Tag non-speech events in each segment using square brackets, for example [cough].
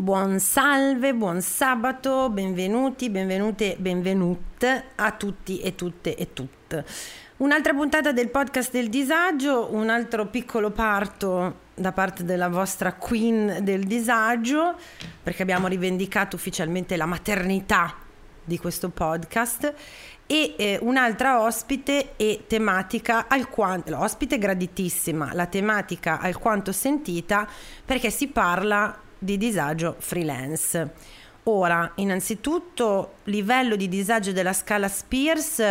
Buon salve, buon sabato, benvenuti, benvenute, benvenute a tutti e tutte e tutte. Un'altra puntata del podcast del disagio, un altro piccolo parto da parte della vostra queen del disagio, perché abbiamo rivendicato ufficialmente la maternità di questo podcast e eh, un'altra ospite e tematica alquanto ospite graditissima, la tematica alquanto sentita perché si parla di disagio freelance. Ora, innanzitutto, livello di disagio della scala Spears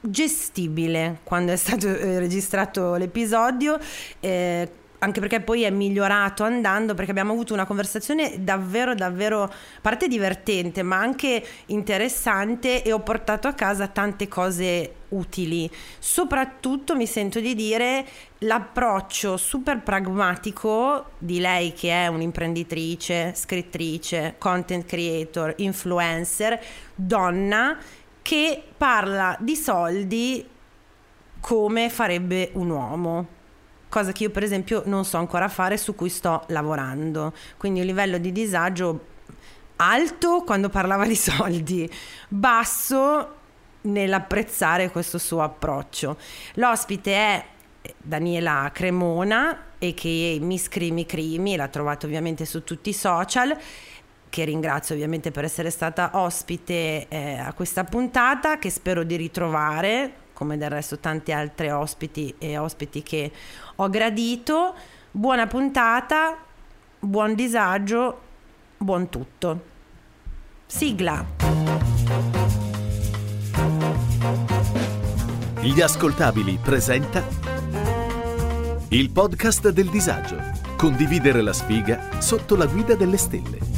gestibile quando è stato eh, registrato l'episodio. Eh, anche perché poi è migliorato andando perché abbiamo avuto una conversazione davvero davvero a parte divertente ma anche interessante e ho portato a casa tante cose utili. Soprattutto mi sento di dire l'approccio super pragmatico di lei che è un'imprenditrice scrittrice content creator influencer donna che parla di soldi come farebbe un uomo cosa che io per esempio non so ancora fare, su cui sto lavorando. Quindi un livello di disagio alto quando parlava di soldi, basso nell'apprezzare questo suo approccio. L'ospite è Daniela Cremona e che Miss Crimi Crimi, l'ha trovato ovviamente su tutti i social che ringrazio ovviamente per essere stata ospite eh, a questa puntata che spero di ritrovare come del resto tanti altri ospiti e ospiti che ho gradito. Buona puntata, buon disagio, buon tutto. Sigla. Gli ascoltabili presenta il podcast del disagio. Condividere la sfiga sotto la guida delle stelle.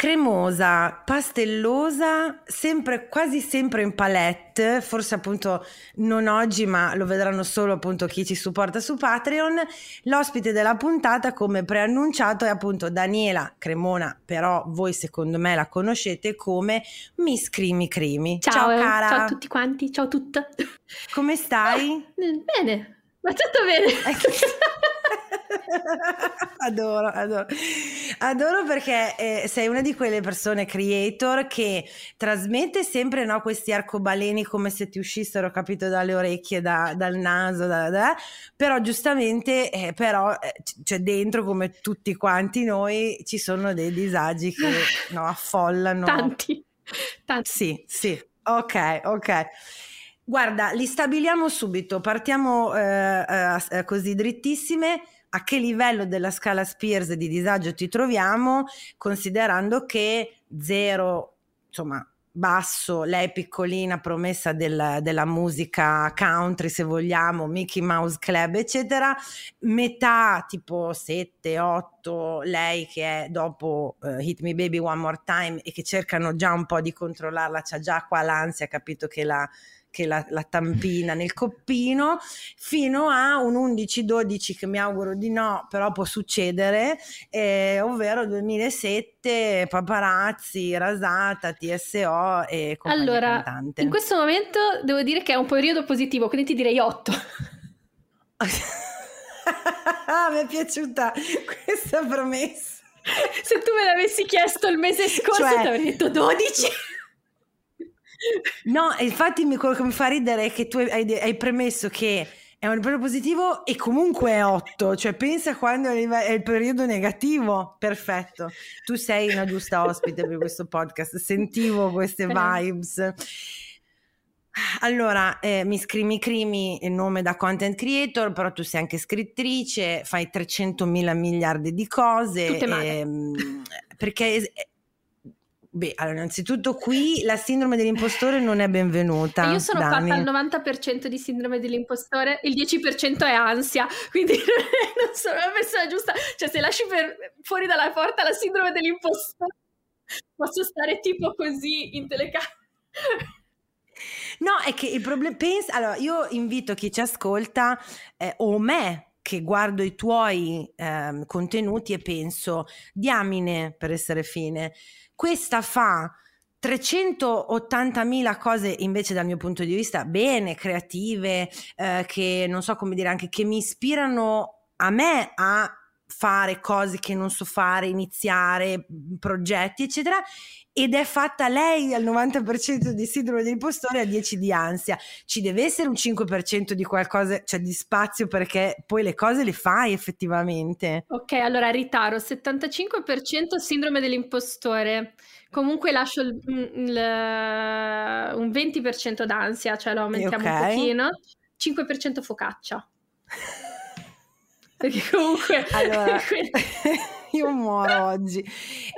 cremosa, pastellosa, sempre, quasi sempre in palette, forse appunto non oggi, ma lo vedranno solo appunto chi ci supporta su Patreon. L'ospite della puntata, come preannunciato, è appunto Daniela Cremona, però voi secondo me la conoscete come Miss Crimi Crimi. Ciao, ciao cara. Ciao a tutti quanti, ciao a tutte. Come stai? Oh, [laughs] bene, ma tutto bene. [laughs] adoro, adoro. Adoro perché eh, sei una di quelle persone creator che trasmette sempre no, questi arcobaleni come se ti uscissero, capito, dalle orecchie, da, dal naso, da, da, però giustamente, eh, però, eh, cioè dentro come tutti quanti noi ci sono dei disagi che [laughs] no, affollano. Tanti, tanti. Sì, sì, ok, ok. Guarda, li stabiliamo subito, partiamo eh, eh, così drittissime a che livello della scala Spears di disagio ti troviamo, considerando che zero, insomma, basso, lei piccolina, promessa del, della musica country, se vogliamo, Mickey Mouse Club, eccetera, metà tipo 7, 8, lei che è dopo uh, Hit Me Baby One More Time e che cercano già un po' di controllarla, c'ha già qua l'ansia, capito che la che la, la tampina nel coppino, fino a un 11-12 che mi auguro di no, però può succedere, eh, ovvero 2007, paparazzi, rasata, TSO e Allora, cantante. in questo momento devo dire che è un periodo positivo, quindi ti direi 8. [laughs] mi è piaciuta questa promessa. Se tu me l'avessi chiesto il mese scorso, cioè, ti avrei detto 12. No, infatti mi, quello che mi fa ridere è che tu hai, hai premesso che è un periodo positivo e comunque è 8, cioè pensa quando è il periodo negativo, perfetto. Tu sei una giusta ospite per questo podcast, sentivo queste vibes. Allora, eh, mi scrivi Crimi il nome da content creator, però tu sei anche scrittrice, fai 300 mila miliardi di cose. Tutte male. Ehm, perché beh, allora, innanzitutto qui la sindrome dell'impostore non è benvenuta. io sono Dani. fatta al 90% di sindrome dell'impostore, il 10% è ansia, quindi [laughs] non sono la persona giusta. Cioè, se lasci per, fuori dalla porta la sindrome dell'impostore, posso stare tipo così in telecamera. No, è che il problema. Pensa, allora, io invito chi ci ascolta eh, o me che guardo i tuoi eh, contenuti e penso, diamine per essere fine, questa fa 380.000 cose invece dal mio punto di vista bene, creative, eh, che non so come dire anche, che mi ispirano a me a fare cose che non so fare, iniziare progetti, eccetera, ed è fatta lei al 90% di sindrome dell'impostore e al 10% di ansia. Ci deve essere un 5% di qualcosa, cioè di spazio perché poi le cose le fai effettivamente. Ok, allora ritaro, 75% sindrome dell'impostore. Comunque lascio il, il, un 20% d'ansia, cioè lo aumentiamo okay. un pochino. 5% focaccia. Perché comunque... [laughs] Allora, [laughs] [laughs] io muoro oggi.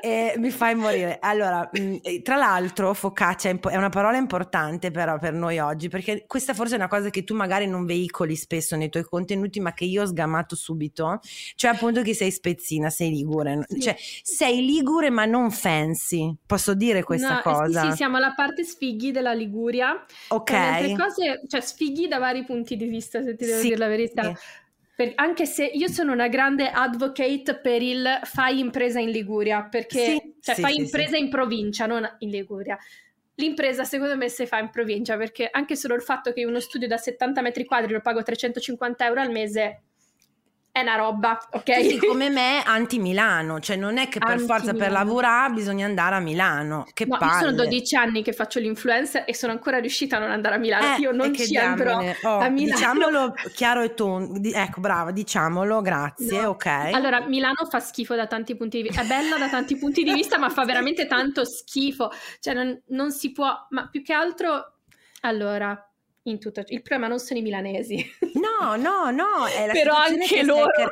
E mi fai morire. Allora, mm, tra l'altro, focaccia è una parola importante però per noi oggi, perché questa forse è una cosa che tu magari non veicoli spesso nei tuoi contenuti, ma che io ho sgamato subito. Cioè appunto che sei spezzina, sei ligure. Sì. Cioè, sei ligure ma non fancy. Posso dire questa no, cosa? Sì, sì, siamo alla parte sfighi della Liguria. Ok. Le cose, cioè sfighi da vari punti di vista, se ti devo sì, dire la verità. Sì. Per, anche se io sono una grande advocate per il fai impresa in Liguria, perché sì, cioè, sì, fai sì, impresa in provincia, non in Liguria. L'impresa secondo me si fa in provincia, perché anche solo il fatto che uno studio da 70 metri quadri lo pago 350 euro al mese è una roba, ok? Sì, come [laughs] me anti-Milano, cioè non è che per forza per lavorare bisogna andare a Milano, che no, palle. io sono 12 anni che faccio l'influencer e sono ancora riuscita a non andare a Milano, eh, io non ci andrò oh, a Milano. Diciamolo [laughs] chiaro e tondo, ecco brava, diciamolo, grazie, no. ok. Allora, Milano fa schifo da tanti punti di vista, è bella da tanti punti di vista, ma fa [laughs] veramente tanto schifo, cioè non, non si può, ma più che altro, allora in tutto. Il problema non sono i milanesi. No, no, no. Però anche loro.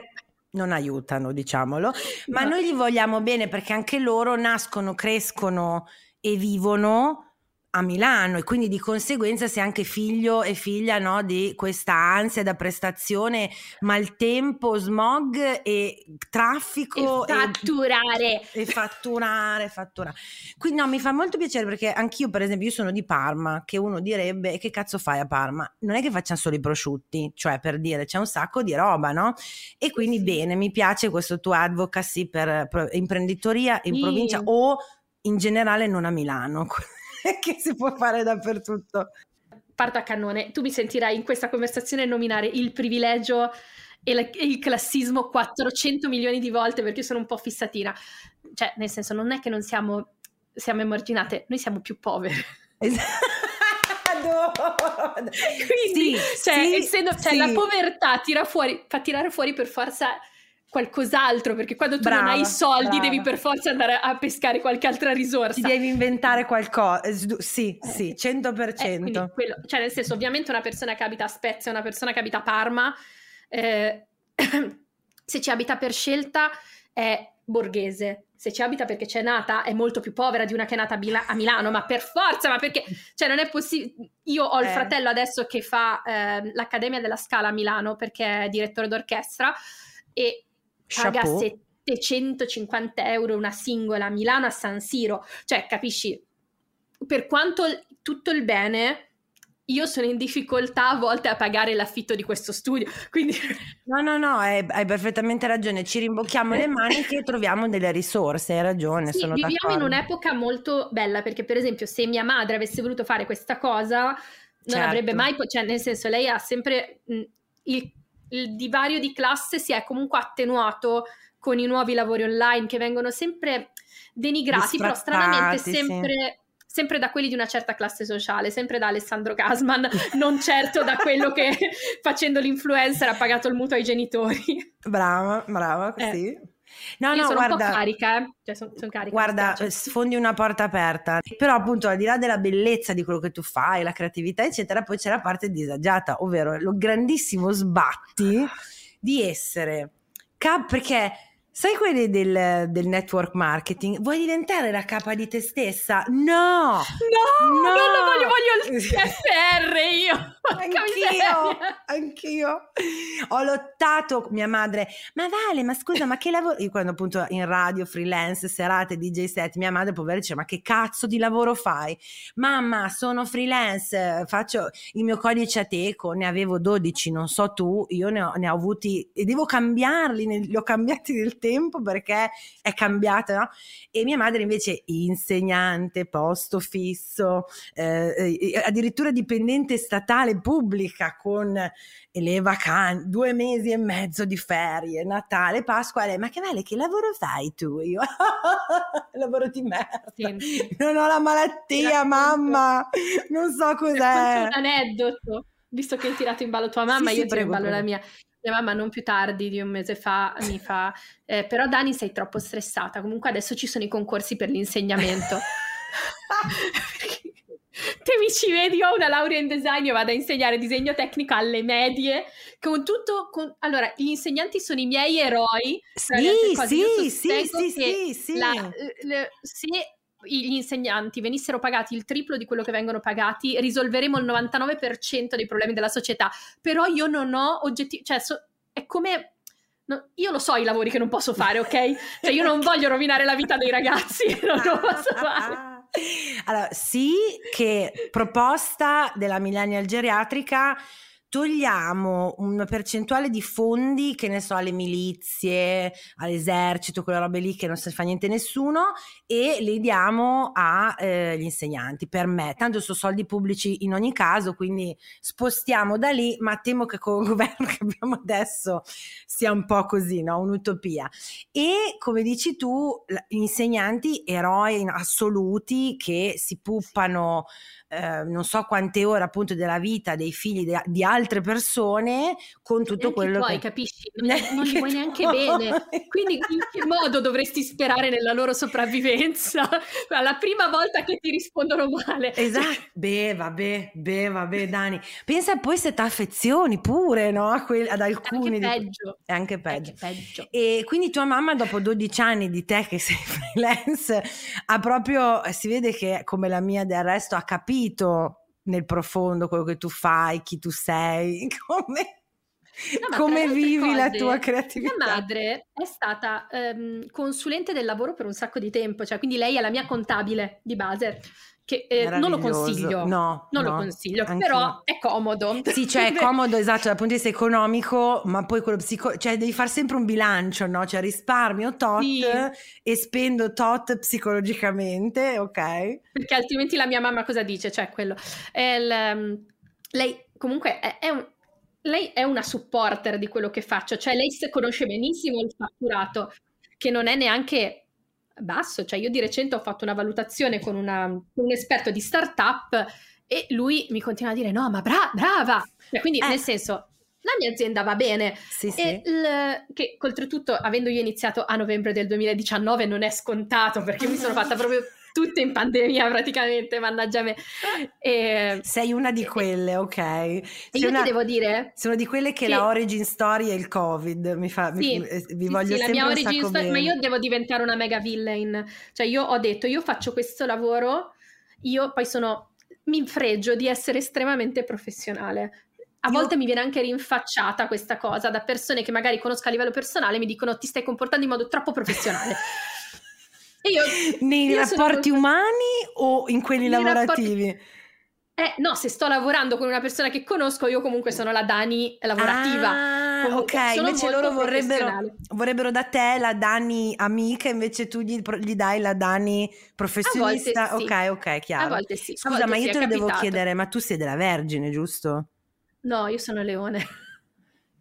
Non aiutano, diciamolo, ma no. noi li vogliamo bene perché anche loro nascono, crescono e vivono a Milano e quindi di conseguenza sei anche figlio e figlia no, di questa ansia da prestazione, maltempo, smog e traffico. E fatturare. E, e fatturare, fatturare. Quindi no, mi fa molto piacere perché anch'io per esempio, io sono di Parma, che uno direbbe che cazzo fai a Parma? Non è che facciano solo i prosciutti, cioè per dire c'è un sacco di roba, no? E quindi sì. bene, mi piace questo tuo advocacy per, per imprenditoria in sì. provincia o in generale non a Milano. [laughs] che si può fare dappertutto. Parto a cannone, tu mi sentirai in questa conversazione nominare il privilegio e, la, e il classismo 400 milioni di volte perché sono un po' fissatina. Cioè, nel senso, non è che non siamo, siamo emarginate, noi siamo più povere. [laughs] Quindi, sì, cioè, sì, essendo, cioè, sì. la povertà tira fuori, fa tirare fuori per forza qualcos'altro, perché quando tu brava, non hai i soldi brava. devi per forza andare a pescare qualche altra risorsa. Ti devi inventare qualcosa, sì, eh. sì, 100%. Eh, quello, cioè nel senso, ovviamente una persona che abita a Spezia, una persona che abita a Parma, eh, [coughs] se ci abita per scelta è borghese, se ci abita perché c'è nata è molto più povera di una che è nata a, Mila- a Milano, ma per forza, ma perché, cioè non è possibile, io ho il eh. fratello adesso che fa eh, l'Accademia della Scala a Milano perché è direttore d'orchestra e paga Chapeau. 750 euro una singola a Milano a San Siro, cioè capisci, per quanto tutto il bene io sono in difficoltà a volte a pagare l'affitto di questo studio. [laughs] Quindi... No, no, no, hai, hai perfettamente ragione. Ci rimbocchiamo le maniche e troviamo delle risorse. Hai ragione. Sì, viviamo d'accordo. in un'epoca molto bella perché, per esempio, se mia madre avesse voluto fare questa cosa, non certo. avrebbe mai, cioè, nel senso, lei ha sempre mh, il il divario di classe si è comunque attenuato con i nuovi lavori online che vengono sempre denigrati, però stranamente sempre... Sì. Sempre da quelli di una certa classe sociale, sempre da Alessandro Gasman, [laughs] non certo da quello che [laughs] facendo l'influencer ha pagato il mutuo ai genitori. Brava, brava, così. Eh. No, Io no, sono guarda, un po' carica, eh? cioè, sono, sono carica. Guarda, sfondi una porta aperta. Però appunto al di là della bellezza di quello che tu fai, la creatività eccetera, poi c'è la parte disagiata, ovvero lo grandissimo sbatti di essere... Cap- perché Sai quelli del, del, network marketing? Vuoi diventare la capa di te stessa? No! No! no. Non lo voglio, voglio il [laughs] CFR io! Anch'io! Anch'io! Ho lottato, mia madre, ma Vale, ma scusa, ma che lavoro? Io quando appunto in radio, freelance, serate, DJ set, mia madre povera dice, ma che cazzo di lavoro fai? Mamma, sono freelance, faccio il mio codice ateco, ne avevo 12, non so tu, io ne ho, ne ho avuti e devo cambiarli, li ho cambiati nel tempo tempo perché è cambiata, no? E mia madre invece insegnante, posto fisso, eh, eh addirittura dipendente statale pubblica con le vacanze, due mesi e mezzo di ferie, Natale, Pasqua, lei, ma che vale, che lavoro fai tu? Io, [laughs] lavoro di merda, sì. non ho la malattia, mamma, non so cos'è. un aneddoto, visto che hai tirato in ballo tua mamma, sì, io sì, tiro in ballo prego. la mia mia mamma non più tardi di un mese fa mi fa, eh, però Dani sei troppo stressata, comunque adesso ci sono i concorsi per l'insegnamento. [laughs] [laughs] Te mi ci vedi, io ho una laurea in design, io vado a insegnare disegno tecnico alle medie, con tutto, con... allora gli insegnanti sono i miei eroi. Sì, sì, sì, sì, sì, sì. La, le, se gli insegnanti venissero pagati il triplo di quello che vengono pagati, risolveremo il 99% dei problemi della società. Però io non ho oggettivi, cioè so, è come No, io lo so i lavori che non posso fare, ok? Cioè io non [laughs] voglio rovinare la vita dei ragazzi, [laughs] non lo posso [laughs] fare. Allora, sì che proposta della millennial geriatrica togliamo una percentuale di fondi, che ne so, alle milizie, all'esercito, quelle robe lì che non si fa niente nessuno, e li diamo agli eh, insegnanti, per me. Tanto sono soldi pubblici in ogni caso, quindi spostiamo da lì, ma temo che con il [laughs] governo che abbiamo adesso sia un po' così, no? un'utopia. E come dici tu, gli insegnanti eroi assoluti che si puppano eh, non so quante ore appunto della vita dei figli de- di altre persone con tutto neanche quello tuoi, che capisci? [laughs] Non, non li vuoi neanche bene. Quindi in che modo dovresti sperare nella loro sopravvivenza? [laughs] La prima volta che ti rispondono male. Esatto. Beh, vabbè, beh, vabbè, Dani. Pensa poi se ti affezioni pure, no? A que- ad alcuni. È anche peggio. È anche peggio. È anche peggio. E quindi tua mamma dopo 12 anni di te che sei [laughs] freelance ha proprio, si vede che come la mia del resto ha capito capito nel profondo quello che tu fai, chi tu sei, [laughs] come... No, come vivi cose, la tua creatività? Mia madre è stata um, consulente del lavoro per un sacco di tempo, cioè quindi lei è la mia contabile di base che eh, non lo consiglio. No, non no, lo consiglio, però no. è comodo. Sì, cioè è [laughs] comodo, esatto, dal punto di vista economico, ma poi quello psico... cioè devi fare sempre un bilancio, no? Cioè risparmio tot sì. e spendo tot psicologicamente, ok? Perché altrimenti la mia mamma cosa dice? Cioè quello. Il, um, lei comunque è, è un lei è una supporter di quello che faccio, cioè lei conosce benissimo il fatturato, che non è neanche basso, cioè io di recente ho fatto una valutazione con, una, con un esperto di startup e lui mi continua a dire no ma bra- brava, cioè, quindi eh. nel senso la mia azienda va bene. Sì, sì. L- che oltretutto, avendo io iniziato a novembre del 2019, non è scontato perché mi sono fatta proprio tutte in pandemia praticamente, mannaggia me. E, sei una di quelle, ok. E io una, ti devo dire... Sono di quelle che, che, la origin story è il covid, mi fa... Sì, mi, eh, vi sì, voglio sì, la mia origin story, bene. ma io devo diventare una mega villain. Cioè io ho detto, io faccio questo lavoro, io poi sono... Mi fregio di essere estremamente professionale. A volte mi viene anche rinfacciata questa cosa da persone che magari conosco a livello personale, mi dicono ti stai comportando in modo troppo professionale. [laughs] Io, Nei io rapporti umani o in quelli Nei lavorativi? Rapporti... Eh, no, se sto lavorando con una persona che conosco, io comunque sono la Dani lavorativa. Ah, comunque, ok, invece loro vorrebbero, vorrebbero, da te la Dani amica, invece tu gli, gli dai la Dani professionista. Sì. Ok, ok, chiaro. A volte sì. Scusa, volte ma io sì, te lo devo chiedere, ma tu sei della Vergine, giusto? No, io sono Leone.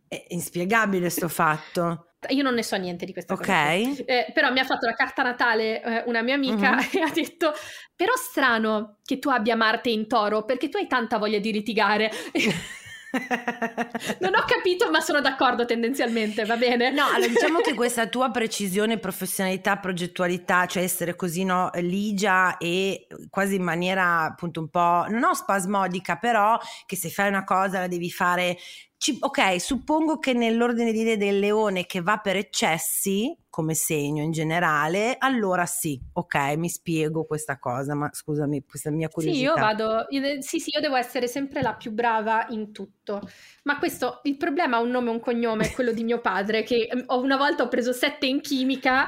È inspiegabile sto fatto. Io non ne so niente di questa Ok. Eh, però mi ha fatto la carta natale eh, una mia amica uh-huh. [laughs] e ha detto: Però strano che tu abbia Marte in toro perché tu hai tanta voglia di litigare. [laughs] non ho capito, ma sono d'accordo tendenzialmente, va bene? No, allora diciamo che questa tua precisione, professionalità, progettualità, cioè essere così no, ligia e quasi in maniera appunto un po' non spasmodica, però che se fai una cosa la devi fare ci- ok, suppongo che nell'ordine di idee del leone che va per eccessi, come segno in generale, allora sì, ok, mi spiego questa cosa, ma scusami, questa mia Sì, curiosità. io vado, io- sì, sì, io devo essere sempre la più brava in tutto. Ma questo, il problema ha un nome e un cognome, è quello di mio padre, che eh, ho- una volta ho preso sette in chimica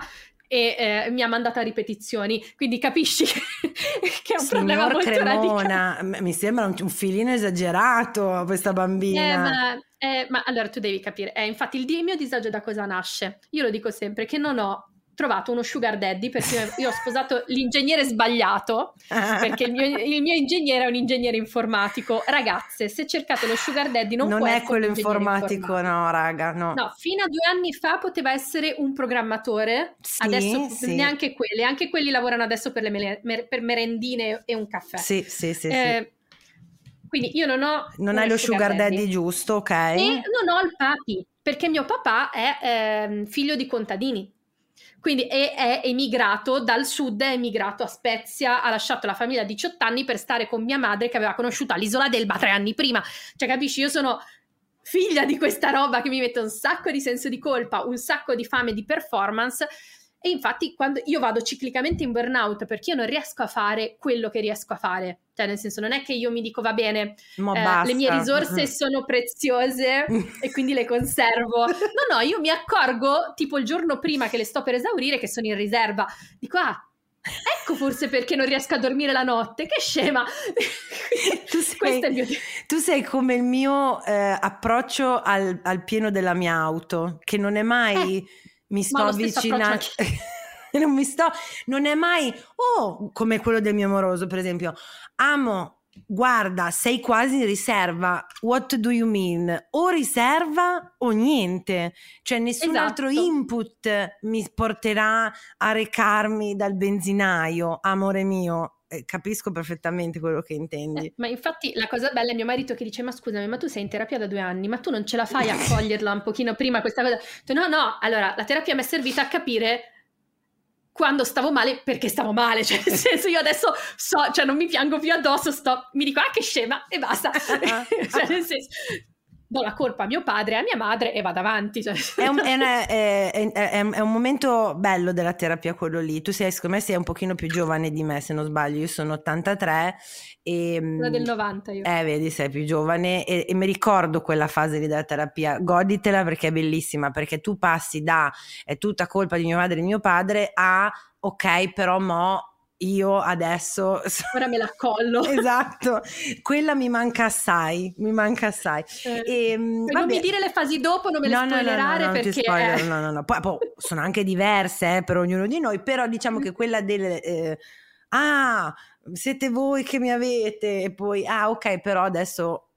e eh, mi ha mandato a ripetizioni, quindi capisci [laughs] che è un problema Signor molto radicale. Cremona, m- mi sembra un, un filino esagerato questa Eh, bambina. ma, eh, ma allora tu devi capire, eh, infatti il mio disagio da cosa nasce? Io lo dico sempre che non ho trovato uno sugar daddy perché io ho sposato l'ingegnere sbagliato perché il mio, il mio ingegnere è un ingegnere informatico. Ragazze, se cercate lo sugar daddy non, non è quello ingegnere informatico, no, raga, no. No, fino a due anni fa poteva essere un programmatore, Sì, adesso sì. neanche quelli, anche quelli lavorano adesso per le mer- per merendine e un caffè. Sì, sì, sì, sì. Eh, quindi io non ho Non hai lo sugar daddy giusto, ok? e non ho il papi, perché mio papà è ehm, figlio di contadini. Quindi è, è emigrato dal sud, è emigrato a Spezia, ha lasciato la famiglia a 18 anni per stare con mia madre che aveva conosciuto all'isola d'Elba tre anni prima. Cioè, capisci? Io sono figlia di questa roba che mi mette un sacco di senso di colpa, un sacco di fame di performance. E infatti, quando io vado ciclicamente in burnout perché io non riesco a fare quello che riesco a fare, cioè, nel senso, non è che io mi dico va bene, eh, le mie risorse sono preziose e quindi le conservo. No, no, io mi accorgo tipo il giorno prima che le sto per esaurire che sono in riserva. Dico, ah, ecco forse perché non riesco a dormire la notte. Che scema. [laughs] Tu sei- mio... Tu sei come il mio eh, approccio al, al pieno della mia auto, che non è mai mi sto avvicinando. [laughs] non mi sto, non è mai, oh, come quello del mio amoroso, per esempio. Amo, guarda, sei quasi in riserva. What do you mean? O riserva o niente. Cioè, nessun Esatto. altro input mi porterà a recarmi dal benzinaio, amore mio. Eh, capisco perfettamente quello che intendi. Eh, ma infatti la cosa bella è mio marito che dice: Ma scusami, ma tu sei in terapia da due anni, ma tu non ce la fai a [laughs] coglierla un pochino prima questa cosa? No, no, allora la terapia mi è servita a capire quando stavo male perché stavo male. [laughs] Cioè, nel senso, io adesso so, cioè non mi piango più addosso, sto, mi dico, ah, che scema, e basta. [laughs] cioè, nel senso, do la colpa a mio padre e a mia madre e vado avanti. Cioè. È un, è una- [laughs] è- è- un momento bello della terapia quello lì. Tu sei, secondo me, sei un pochino più giovane di me, se non sbaglio. Io sono 83 e... Quella del 90 io. Eh, vedi, sei più giovane e, e mi ricordo quella fase lì della terapia. Goditela perché è bellissima, perché tu passi da è tutta colpa di mia madre e mio padre a ok, però mo io adesso... [laughs] Ora me la collo. [laughs] esatto, quella mi manca assai, mi manca assai. Eh, E, mm, non mi dire le fasi dopo, non me le No, no, no, no, spoilerare ti perché... spoiler, eh, no, no, no. Poi, poi sono anche diverse eh, per ognuno di noi, però diciamo Mm. che quella del eh, ah, siete voi che mi avete e poi ah, ok, però adesso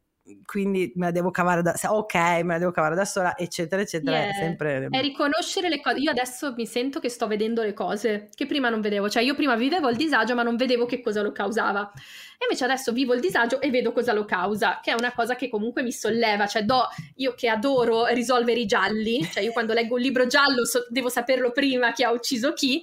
quindi me la devo cavare da ok, me la devo cavare da sola, eccetera, eccetera, Yeah. è sempre È riconoscere le cose. Io adesso mi sento che sto vedendo le cose che prima non vedevo. Cioè, io prima vivevo il disagio, ma non vedevo che cosa lo causava. E invece adesso vivo il disagio e vedo cosa lo causa, che è una cosa che comunque mi solleva. Cioè, do, io che adoro risolvere i gialli, cioè io quando leggo un libro giallo so- devo saperlo prima chi ha ucciso chi.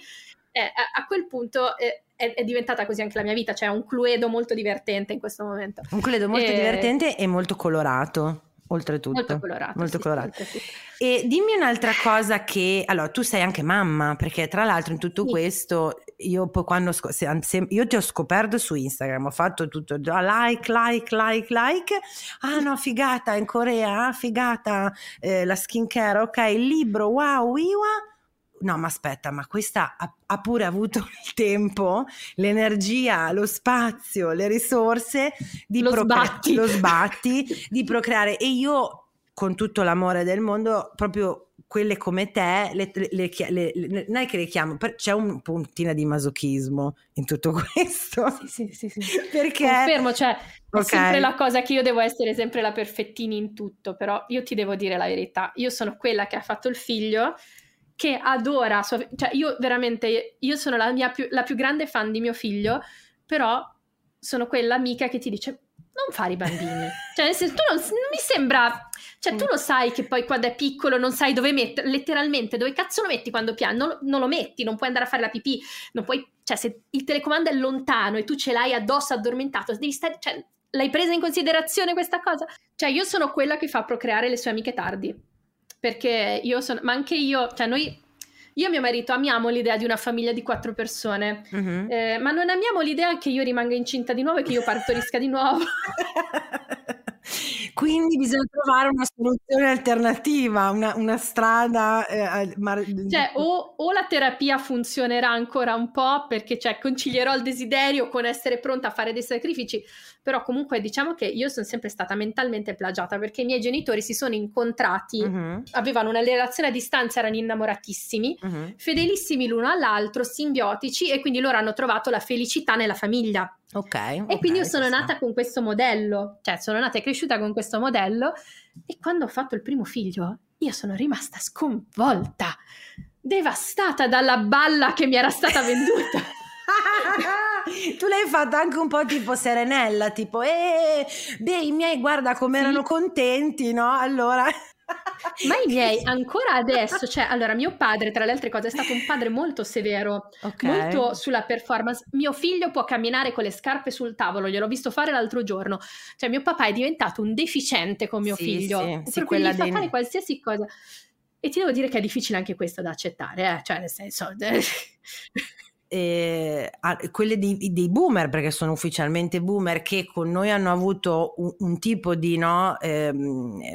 eh, a, a quel punto eh, è, è diventata così anche la mia vita. Cioè, un cluedo molto divertente in questo momento. un credo molto Eh, divertente e molto colorato. Oltretutto, Molto colorato. molto sì, colorato. oltretutto. E dimmi un'altra cosa che, allora, tu sei anche mamma, perché tra l'altro in tutto Sì. questo, io poi quando, se- se- io ti ho scoperto su Instagram, ho fatto tutto, like, like, like, like, ah no, figata, in Corea, ah, figata, eh, la skincare, ok, il libro, wow, wiwa. No, ma aspetta, ma questa ha, ha pure avuto [laughs] il tempo, l'energia, lo spazio, le risorse di Lo procre- sbatti. lo sbatti di procreare. E io, con tutto l'amore del mondo, proprio quelle come te, le, le- le le- non è che le chiamo, per- c'è un puntina di masochismo in tutto [laughs] questo. Sì, sì, sì, sì. Perché Confermo, cioè è Ok. sempre la cosa che io devo essere sempre la perfettini in tutto, però io ti devo dire la verità, io sono quella che ha fatto il figlio che adora, sua- cioè io veramente, io sono la, mia più, la più grande fan di mio figlio, però sono quella amica che ti dice non fare i bambini, [laughs] cioè nel senso tu non, non mi sembra, cioè tu lo sai che poi quando è piccolo non sai dove mettere, letteralmente dove cazzo lo metti quando piange, non, non lo metti, non puoi andare a fare la pipì, non puoi, cioè se il telecomando è lontano e tu ce l'hai addosso addormentato, devi stare, cioè l'hai presa in considerazione questa cosa? Cioè, io sono quella che fa procreare le sue amiche tardi. Perché io sono, ma anche io, cioè noi io e mio marito amiamo l'idea di una famiglia di quattro persone, mm-hmm. eh, ma non amiamo l'idea che io rimanga incinta di nuovo e che io partorisca di nuovo. [laughs] Quindi bisogna trovare una soluzione alternativa, una, una strada. Eh, mar- cioè, o, o, la terapia funzionerà ancora un po' perché cioè, concilierò il desiderio con essere pronta a fare dei sacrifici, però comunque diciamo che io sono sempre stata mentalmente plagiata perché i miei genitori si sono incontrati, uh-huh. avevano una relazione a distanza, erano innamoratissimi, uh-huh. fedelissimi l'uno all'altro, simbiotici e quindi loro hanno trovato la felicità nella famiglia. Ok. E okay, quindi io sono nata con questo modello, cioè sono nata e cresciuta con questo modello e quando ho fatto il primo figlio io sono rimasta sconvolta, devastata dalla balla che mi era stata [laughs] venduta. [laughs] tu l'hai fatta anche un po' tipo serenella, tipo, eh, beh, i miei guarda come sì. erano contenti, no? Allora... Ma i miei [laughs] ancora adesso, cioè, allora mio padre, tra le altre cose, è stato un padre molto severo, okay. molto sulla performance. Mio figlio può camminare con le scarpe sul tavolo, gliel'ho visto fare l'altro giorno. Cioè, mio papà è diventato un deficiente con mio sì, figlio, sì, sì, quella gli fa dei... fare qualsiasi cosa. E ti devo dire che è difficile anche questo da accettare, eh? cioè, nel senso [laughs] eh, quelle dei, dei, boomer, perché sono ufficialmente boomer, che con noi hanno avuto un, un tipo di no, eh,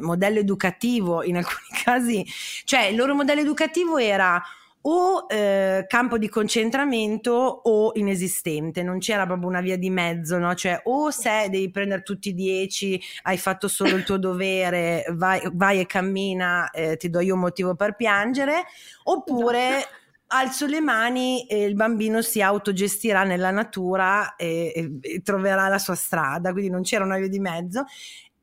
modello educativo, in alcuni [laughs] casi, cioè il loro modello educativo era o eh, campo di concentramento o inesistente, non c'era proprio una via di mezzo, no? Cioè o se devi prendere tutti i dieci, hai fatto solo il tuo [laughs] dovere, vai, vai e cammina, eh, ti do io un motivo per piangere, oppure alzo le mani e il bambino si autogestirà nella natura e, e, e, troverà la sua strada, quindi non c'era una via di mezzo.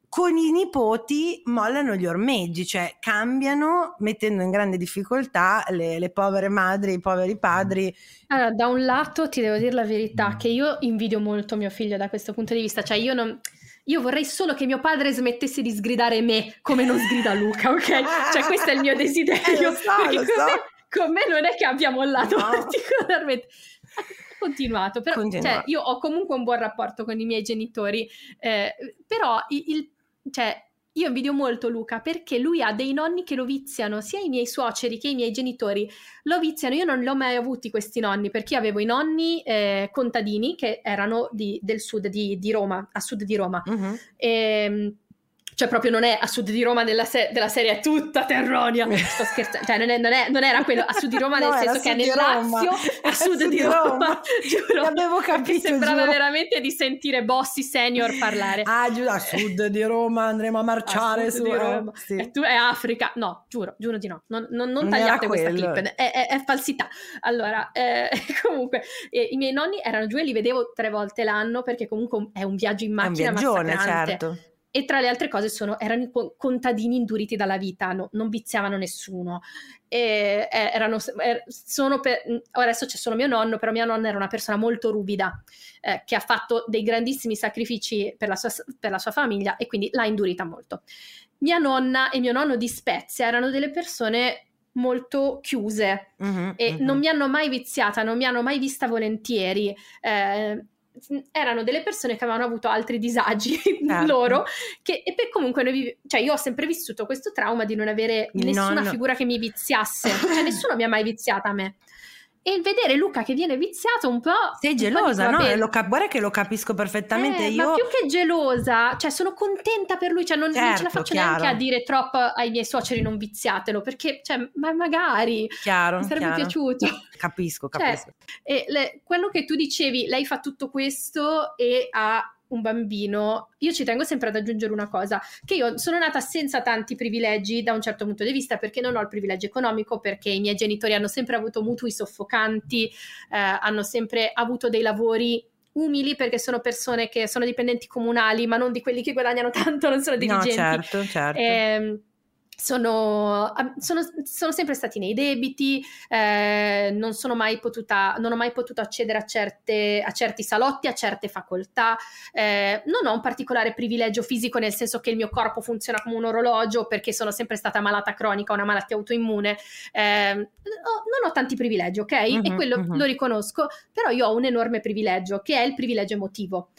Con i nipoti mollano gli ormeggi, cioè cambiano mettendo in grande difficoltà le, le povere madri, i poveri padri. Allora, da un lato ti devo dire la verità che io invidio molto mio figlio da questo punto di vista, cioè io non io vorrei solo che mio padre smettesse di sgridare me come non sgrida Luca, ok? [laughs] Cioè questo è il mio desiderio. Eh, lo so, lo so con me non è che abbia mollato no. particolarmente. [laughs] Continuato, però cioè, io ho comunque un buon rapporto con i miei genitori, eh, però il, il, cioè, io invidio molto Luca perché lui ha dei nonni che lo viziano, sia i miei suoceri che i miei genitori lo viziano. Io non li ho mai avuti questi nonni perché io avevo i nonni eh, contadini che erano di, del sud di, di, Roma, a sud di Roma. Uh-huh. E, ehm, cioè proprio non è a sud di Roma della, se- della serie, è tutta Terronia. Sto scherzando, cioè non, è, non, è, non, era quello a sud di Roma, [laughs] no, nel senso che è nel Lazio, [laughs] a sud, sud di Roma. Roma. [laughs] Giuro. L'avevo capito. Sembrava giuro. veramente di sentire Bossi senior parlare. Ah, giuro, a sud di Roma andremo a marciare a su di Roma. Eh, sì. E tu è Africa. No, giuro, giuro di no. Non, non, non tagliate questa clip, è, è, è, falsità. Allora, eh, comunque, eh, i miei nonni erano giù e li vedevo tre volte l'anno perché comunque è un viaggio in macchina. È un viaggione, certo e tra le altre cose sono, erano contadini induriti dalla vita, no, non viziavano nessuno. E, eh, erano, er, sono per, adesso c'è solo mio nonno, però mia nonna era una persona molto ruvida, eh, che ha fatto dei grandissimi sacrifici per la, sua, per la sua famiglia e quindi l'ha indurita molto. Mia nonna e mio nonno di Spezia erano delle persone molto chiuse mm-hmm, e mm-hmm. non mi hanno mai viziata, non mi hanno mai vista volentieri. Eh, erano delle persone che avevano avuto altri disagi [laughs] certo. loro che, e per comunque noi, cioè io ho sempre vissuto questo trauma di non avere nessuna no, no. figura che mi viziasse cioè [laughs] nessuno mi ha mai viziata a me e il vedere Luca che viene viziato un po'. Sei gelosa, no? Lo cap- guarda che lo capisco perfettamente. Eh, io... Ma più che gelosa, cioè sono contenta per lui, cioè non, certo, non ce la certo, faccio chiaro. neanche a dire troppo ai miei suoceri non viziatelo, perché, cioè, ma magari chiaro, mi sarebbe chiaro. piaciuto. Capisco, [laughs] capisco. Cioè, le, quello che tu dicevi, lei fa tutto questo e ha un bambino, io ci tengo sempre ad aggiungere una cosa, che io sono nata senza tanti privilegi da un certo punto di vista, perché non ho il privilegio economico, perché i miei genitori hanno sempre avuto mutui soffocanti, eh, hanno sempre avuto dei lavori umili perché sono persone che sono dipendenti comunali, ma non di quelli che guadagnano [laughs] tanto, non sono dirigenti. No, certo, certo. Eh, sono, sono, sono, sempre stati nei debiti, eh, non, sono mai potuta, non ho mai potuto accedere a, certe, a certi salotti, a certe facoltà, eh, non ho un particolare privilegio fisico nel senso che il mio corpo funziona come un orologio perché sono sempre stata malata cronica, una malattia autoimmune, eh, non ho tanti privilegi, ok? Mm-hmm, e quello mm-hmm. lo riconosco, però io ho un enorme privilegio che è il privilegio emotivo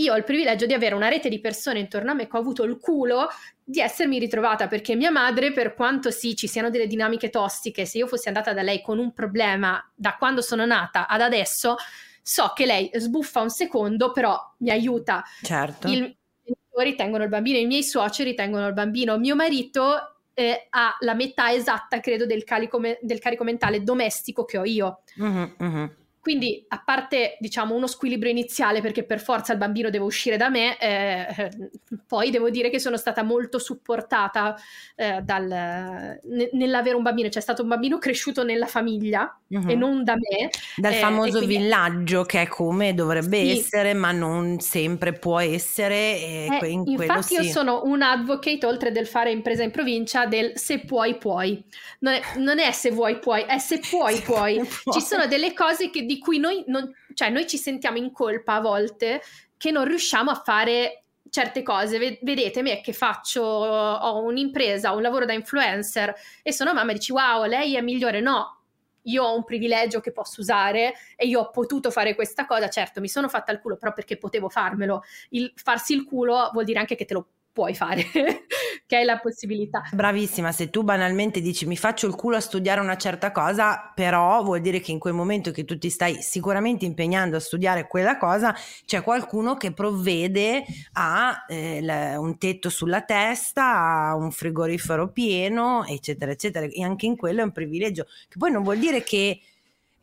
io ho il privilegio di avere una rete di persone intorno a me che ho avuto il culo di essermi ritrovata perché mia madre, per quanto sì ci siano delle dinamiche tossiche, se io fossi andata da lei con un problema da quando sono nata ad adesso, so che lei sbuffa un secondo, però mi aiuta. Certo. I miei genitori tengono il bambino, i miei suoceri tengono il bambino, mio marito eh, ha la metà esatta, credo, del carico, del carico mentale domestico che ho io. Mm-hmm. Quindi, a parte diciamo uno squilibrio iniziale perché per forza il bambino deve uscire da me, eh, [laughs] poi devo dire che sono stata molto supportata eh, dal, n- nell'avere un bambino. C'è stato un bambino cresciuto nella famiglia uh-huh. e non da me. Dal eh, famoso quindi... villaggio che è come dovrebbe sì. essere, ma non sempre può essere. Eh, in infatti, sì. io sono un advocate, oltre del fare impresa in provincia, del se puoi, puoi. Non è, non è se vuoi, puoi, è se puoi, [laughs] puoi. Ci sono delle cose che di cui noi, non, cioè noi ci sentiamo in colpa a volte che non riusciamo a fare certe cose. Vedete me che faccio, ho un'impresa, un lavoro da influencer e sono mamma e dici wow, lei è migliore. No, io ho un privilegio che posso usare e io ho potuto fare questa cosa. Certo, mi sono fatta il culo, però perché potevo farmelo. Il farsi il culo vuol dire anche che te lo puoi fare, [laughs] che hai la possibilità. Bravissima, se tu banalmente dici mi faccio il culo a studiare una certa cosa, però vuol dire che in quel momento che tu ti stai sicuramente impegnando a studiare quella cosa, c'è qualcuno che provvede a eh, un tetto sulla testa, a un frigorifero pieno, eccetera, eccetera. E anche in quello è un privilegio, che poi non vuol dire che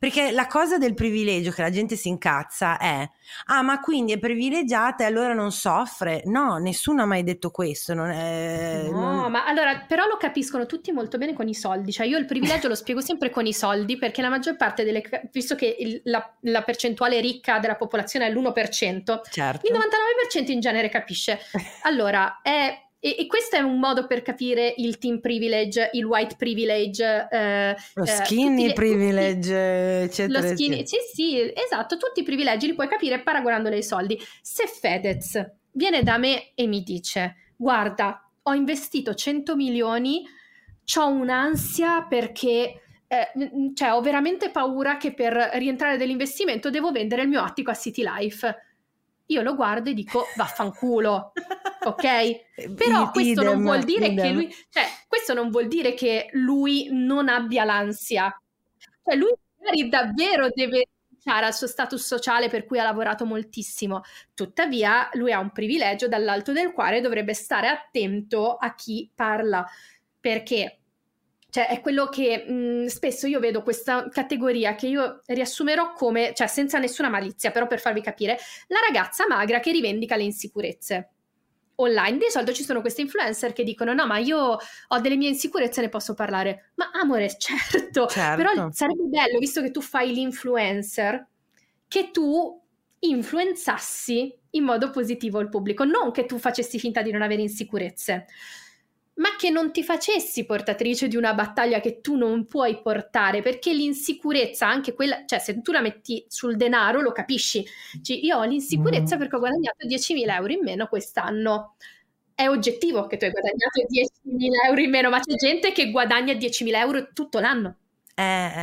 perché la cosa del privilegio che la gente si incazza è, ah ma quindi è privilegiata e allora non soffre. No, nessuno ha mai detto questo. Non è, no, non... ma allora però lo capiscono tutti molto bene con i soldi. Cioè io il privilegio lo spiego sempre con i soldi perché la maggior parte delle... visto che il, la, la, percentuale ricca della popolazione è l'1%, certo. il 99% in genere capisce. Allora, è e, e, questo è un modo per capire il team privilege, il white privilege, eh, lo eh, skinny eh, privilege, tutti, eccetera. Skinny, sì, sì, esatto, tutti i privilegi li puoi capire paragonandoli ai soldi. Se Fedez viene da me e mi dice, guarda, ho investito 100 milioni, ho un'ansia perché... Eh, cioè, ho veramente paura che per rientrare dell'investimento devo vendere il mio attico a City Life io lo guardo e dico vaffanculo, [laughs] ok? Però questo idem, non vuol dire idem. che lui, cioè, questo non vuol dire che lui non abbia l'ansia. Cioè, lui magari davvero deve rinunciare al suo status sociale per cui ha lavorato moltissimo. Tuttavia, lui ha un privilegio dall'alto del quale dovrebbe stare attento a chi parla. Perché? Cioè, è quello che mh, spesso io vedo questa categoria che io riassumerò come, cioè senza nessuna malizia, però per farvi capire, la ragazza magra che rivendica le insicurezze online. Di solito ci sono questi influencer che dicono: No, ma io ho delle mie insicurezze, ne posso parlare. Ma amore, certo, [laughs] certo. però sarebbe bello, visto che tu fai l'influencer, che tu influenzassi in modo positivo il pubblico, non che tu facessi finta di non avere insicurezze ma che non ti facessi portatrice di una battaglia che tu non puoi portare, perché l'insicurezza, anche quella, cioè se tu la metti sul denaro lo capisci, cioè, io ho l'insicurezza mm. perché ho guadagnato 10.000 euro in meno quest'anno. È oggettivo che tu hai guadagnato 10.000 euro in meno, ma c'è gente che guadagna 10.000 euro tutto l'anno. Eh,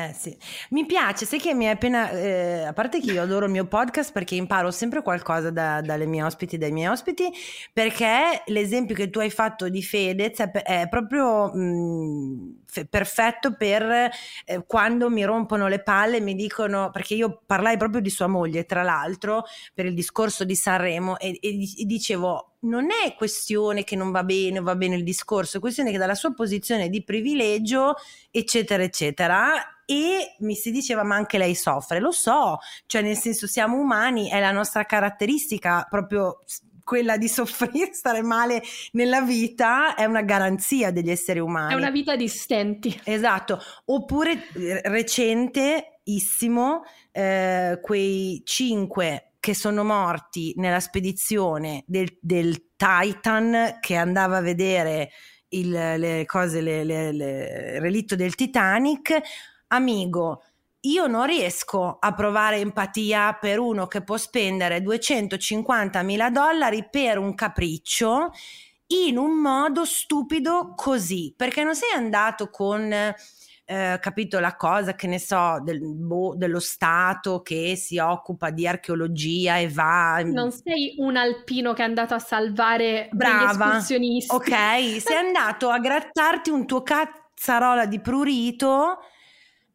eh, sì. Mi piace, sai che mi è appena... Eh, a parte che io adoro il mio podcast perché imparo sempre qualcosa da, dalle mie ospiti dai miei ospiti, perché l'esempio che tu hai fatto di Fedez è, è proprio mh, mm, f- perfetto per eh, quando mi rompono le palle e mi dicono... Perché io parlai proprio di sua moglie, tra l'altro, per il discorso di Sanremo e, e, e dicevo non è questione che non va bene o va bene il discorso, è questione che dalla sua posizione di privilegio, eccetera, eccetera, e mi si diceva ma anche lei soffre, lo so, cioè nel senso siamo umani, è la nostra caratteristica proprio quella di [laughs] soffrire, stare male nella vita è una garanzia degli esseri umani. È una vita di stenti. Esatto, oppure recentissimo eh, quei cinque che sono morti nella spedizione del, del Titan che andava a vedere il le cose, le, le, le, relitto del Titanic. Amigo, io non riesco a provare empatia per uno che può spendere 250 mila dollari per un capriccio in un modo stupido così, perché non sei andato con eh, capito la cosa che ne so del, boh, dello Stato che si occupa di archeologia e va non sei un alpino che è andato a salvare Brava. escursionisti ok sei andato a grattarti un tuo cazzarola di prurito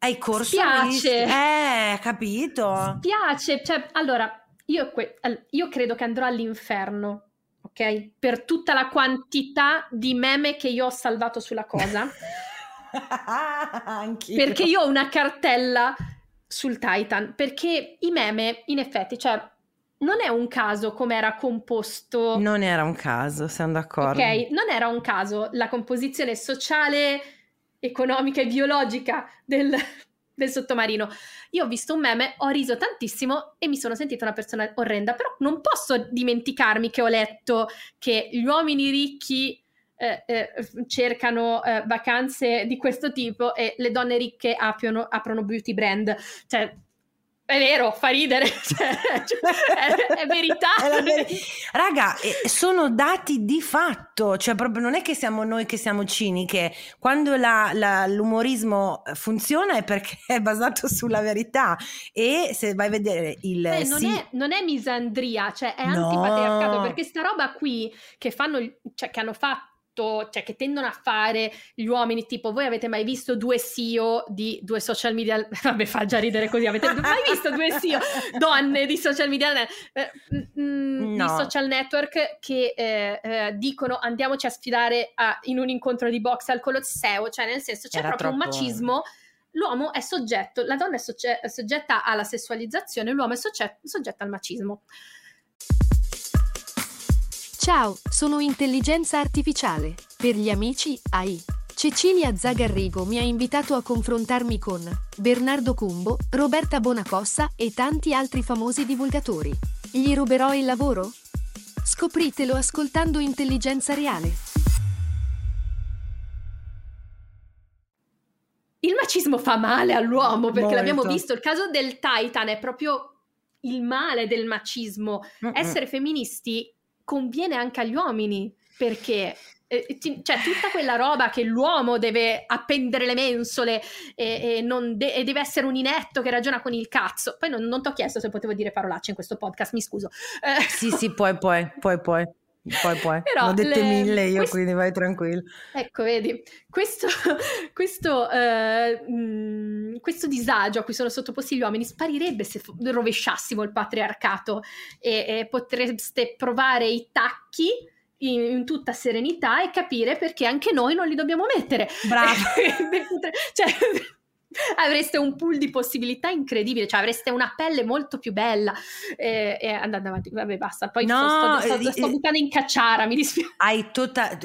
hai corso Spiace. Eh, capito. Spiace. Cioè, allora, io, que- io credo che andrò all'inferno, ok? Per tutta la quantità di meme che io ho salvato sulla cosa. [laughs] [laughs] Anch'io. Perché io ho una cartella sul Titan, perché i meme, in effetti, cioè, non è un caso come era composto. Non era un caso, siamo d'accordo. Ok, non era un caso la composizione sociale economica e biologica del, [laughs] del sottomarino. Io ho visto un meme, ho riso tantissimo e mi sono sentita una persona orrenda, però non posso dimenticarmi che ho letto che gli uomini ricchi eh, eh, cercano eh, vacanze di questo tipo e le donne ricche aprono, aprono beauty brand. Cioè, è vero, fa ridere, [laughs] cioè, è, è, verità. È ver- Raga, sono dati di fatto, cioè proprio non è che siamo noi che siamo ciniche, quando la, la, l'umorismo funziona è perché [laughs] è basato sulla verità e se vai a vedere il... Eh, non, sì... è, non, è, misandria, cioè è no. antipatriarcato, perché sta roba qui che fanno, cioè che hanno fatto fatto, cioè che tendono a fare gli uomini, tipo voi avete mai visto due CEO di due social media, [laughs] vabbè fa già ridere così, avete [laughs] mai visto due CEO donne di social media, eh, mm, no. di social network che eh, eh, dicono andiamoci a sfidare a, in un incontro di box al Colosseo, cioè nel senso c'è Era proprio troppo... un macismo l'uomo è soggetto, la donna è, sogge- è soggetta alla sessualizzazione, l'uomo è soggetto, soggetto al macismo. Ciao, sono Intelligenza Artificiale. Per gli amici, AI. Cecilia Zagarrigo mi ha invitato a confrontarmi con Bernardo Cumbo, Roberta Bonacossa e tanti altri famosi divulgatori. Gli ruberò il lavoro? Scopritelo ascoltando Intelligenza Reale. Il macismo fa male all'uomo perché Molto. l'abbiamo visto, il caso del Titan è proprio il male del macismo. Mm-mm. Essere femministi conviene anche agli uomini perché eh, ti, cioè tutta quella roba che l'uomo deve appendere le mensole e, e, de- e, deve essere un inetto che ragiona con il cazzo. Poi non, non ti ho chiesto se potevo dire parolacce in questo podcast, mi scuso. Eh. Sì, sì, puoi, puoi, puoi, puoi. Poi, poi. Però L'ho dette le... mille io, Quest... quindi vai tranquillo. Ecco, vedi, questo, [laughs] questo, uh, mh, questo, disagio a cui sono sottoposti gli uomini sparirebbe se rovesciassimo il patriarcato e, e potreste provare i tacchi in, in, tutta serenità e capire perché anche noi non li dobbiamo mettere. Bravo. [laughs] cioè, [laughs] avreste un pool di possibilità incredibile, cioè avreste una pelle molto più bella. E, e andando avanti, vabbè, basta. Poi no, sto, sto, sto, sto buttando in cacciara, mi dispiace. Hai tutta.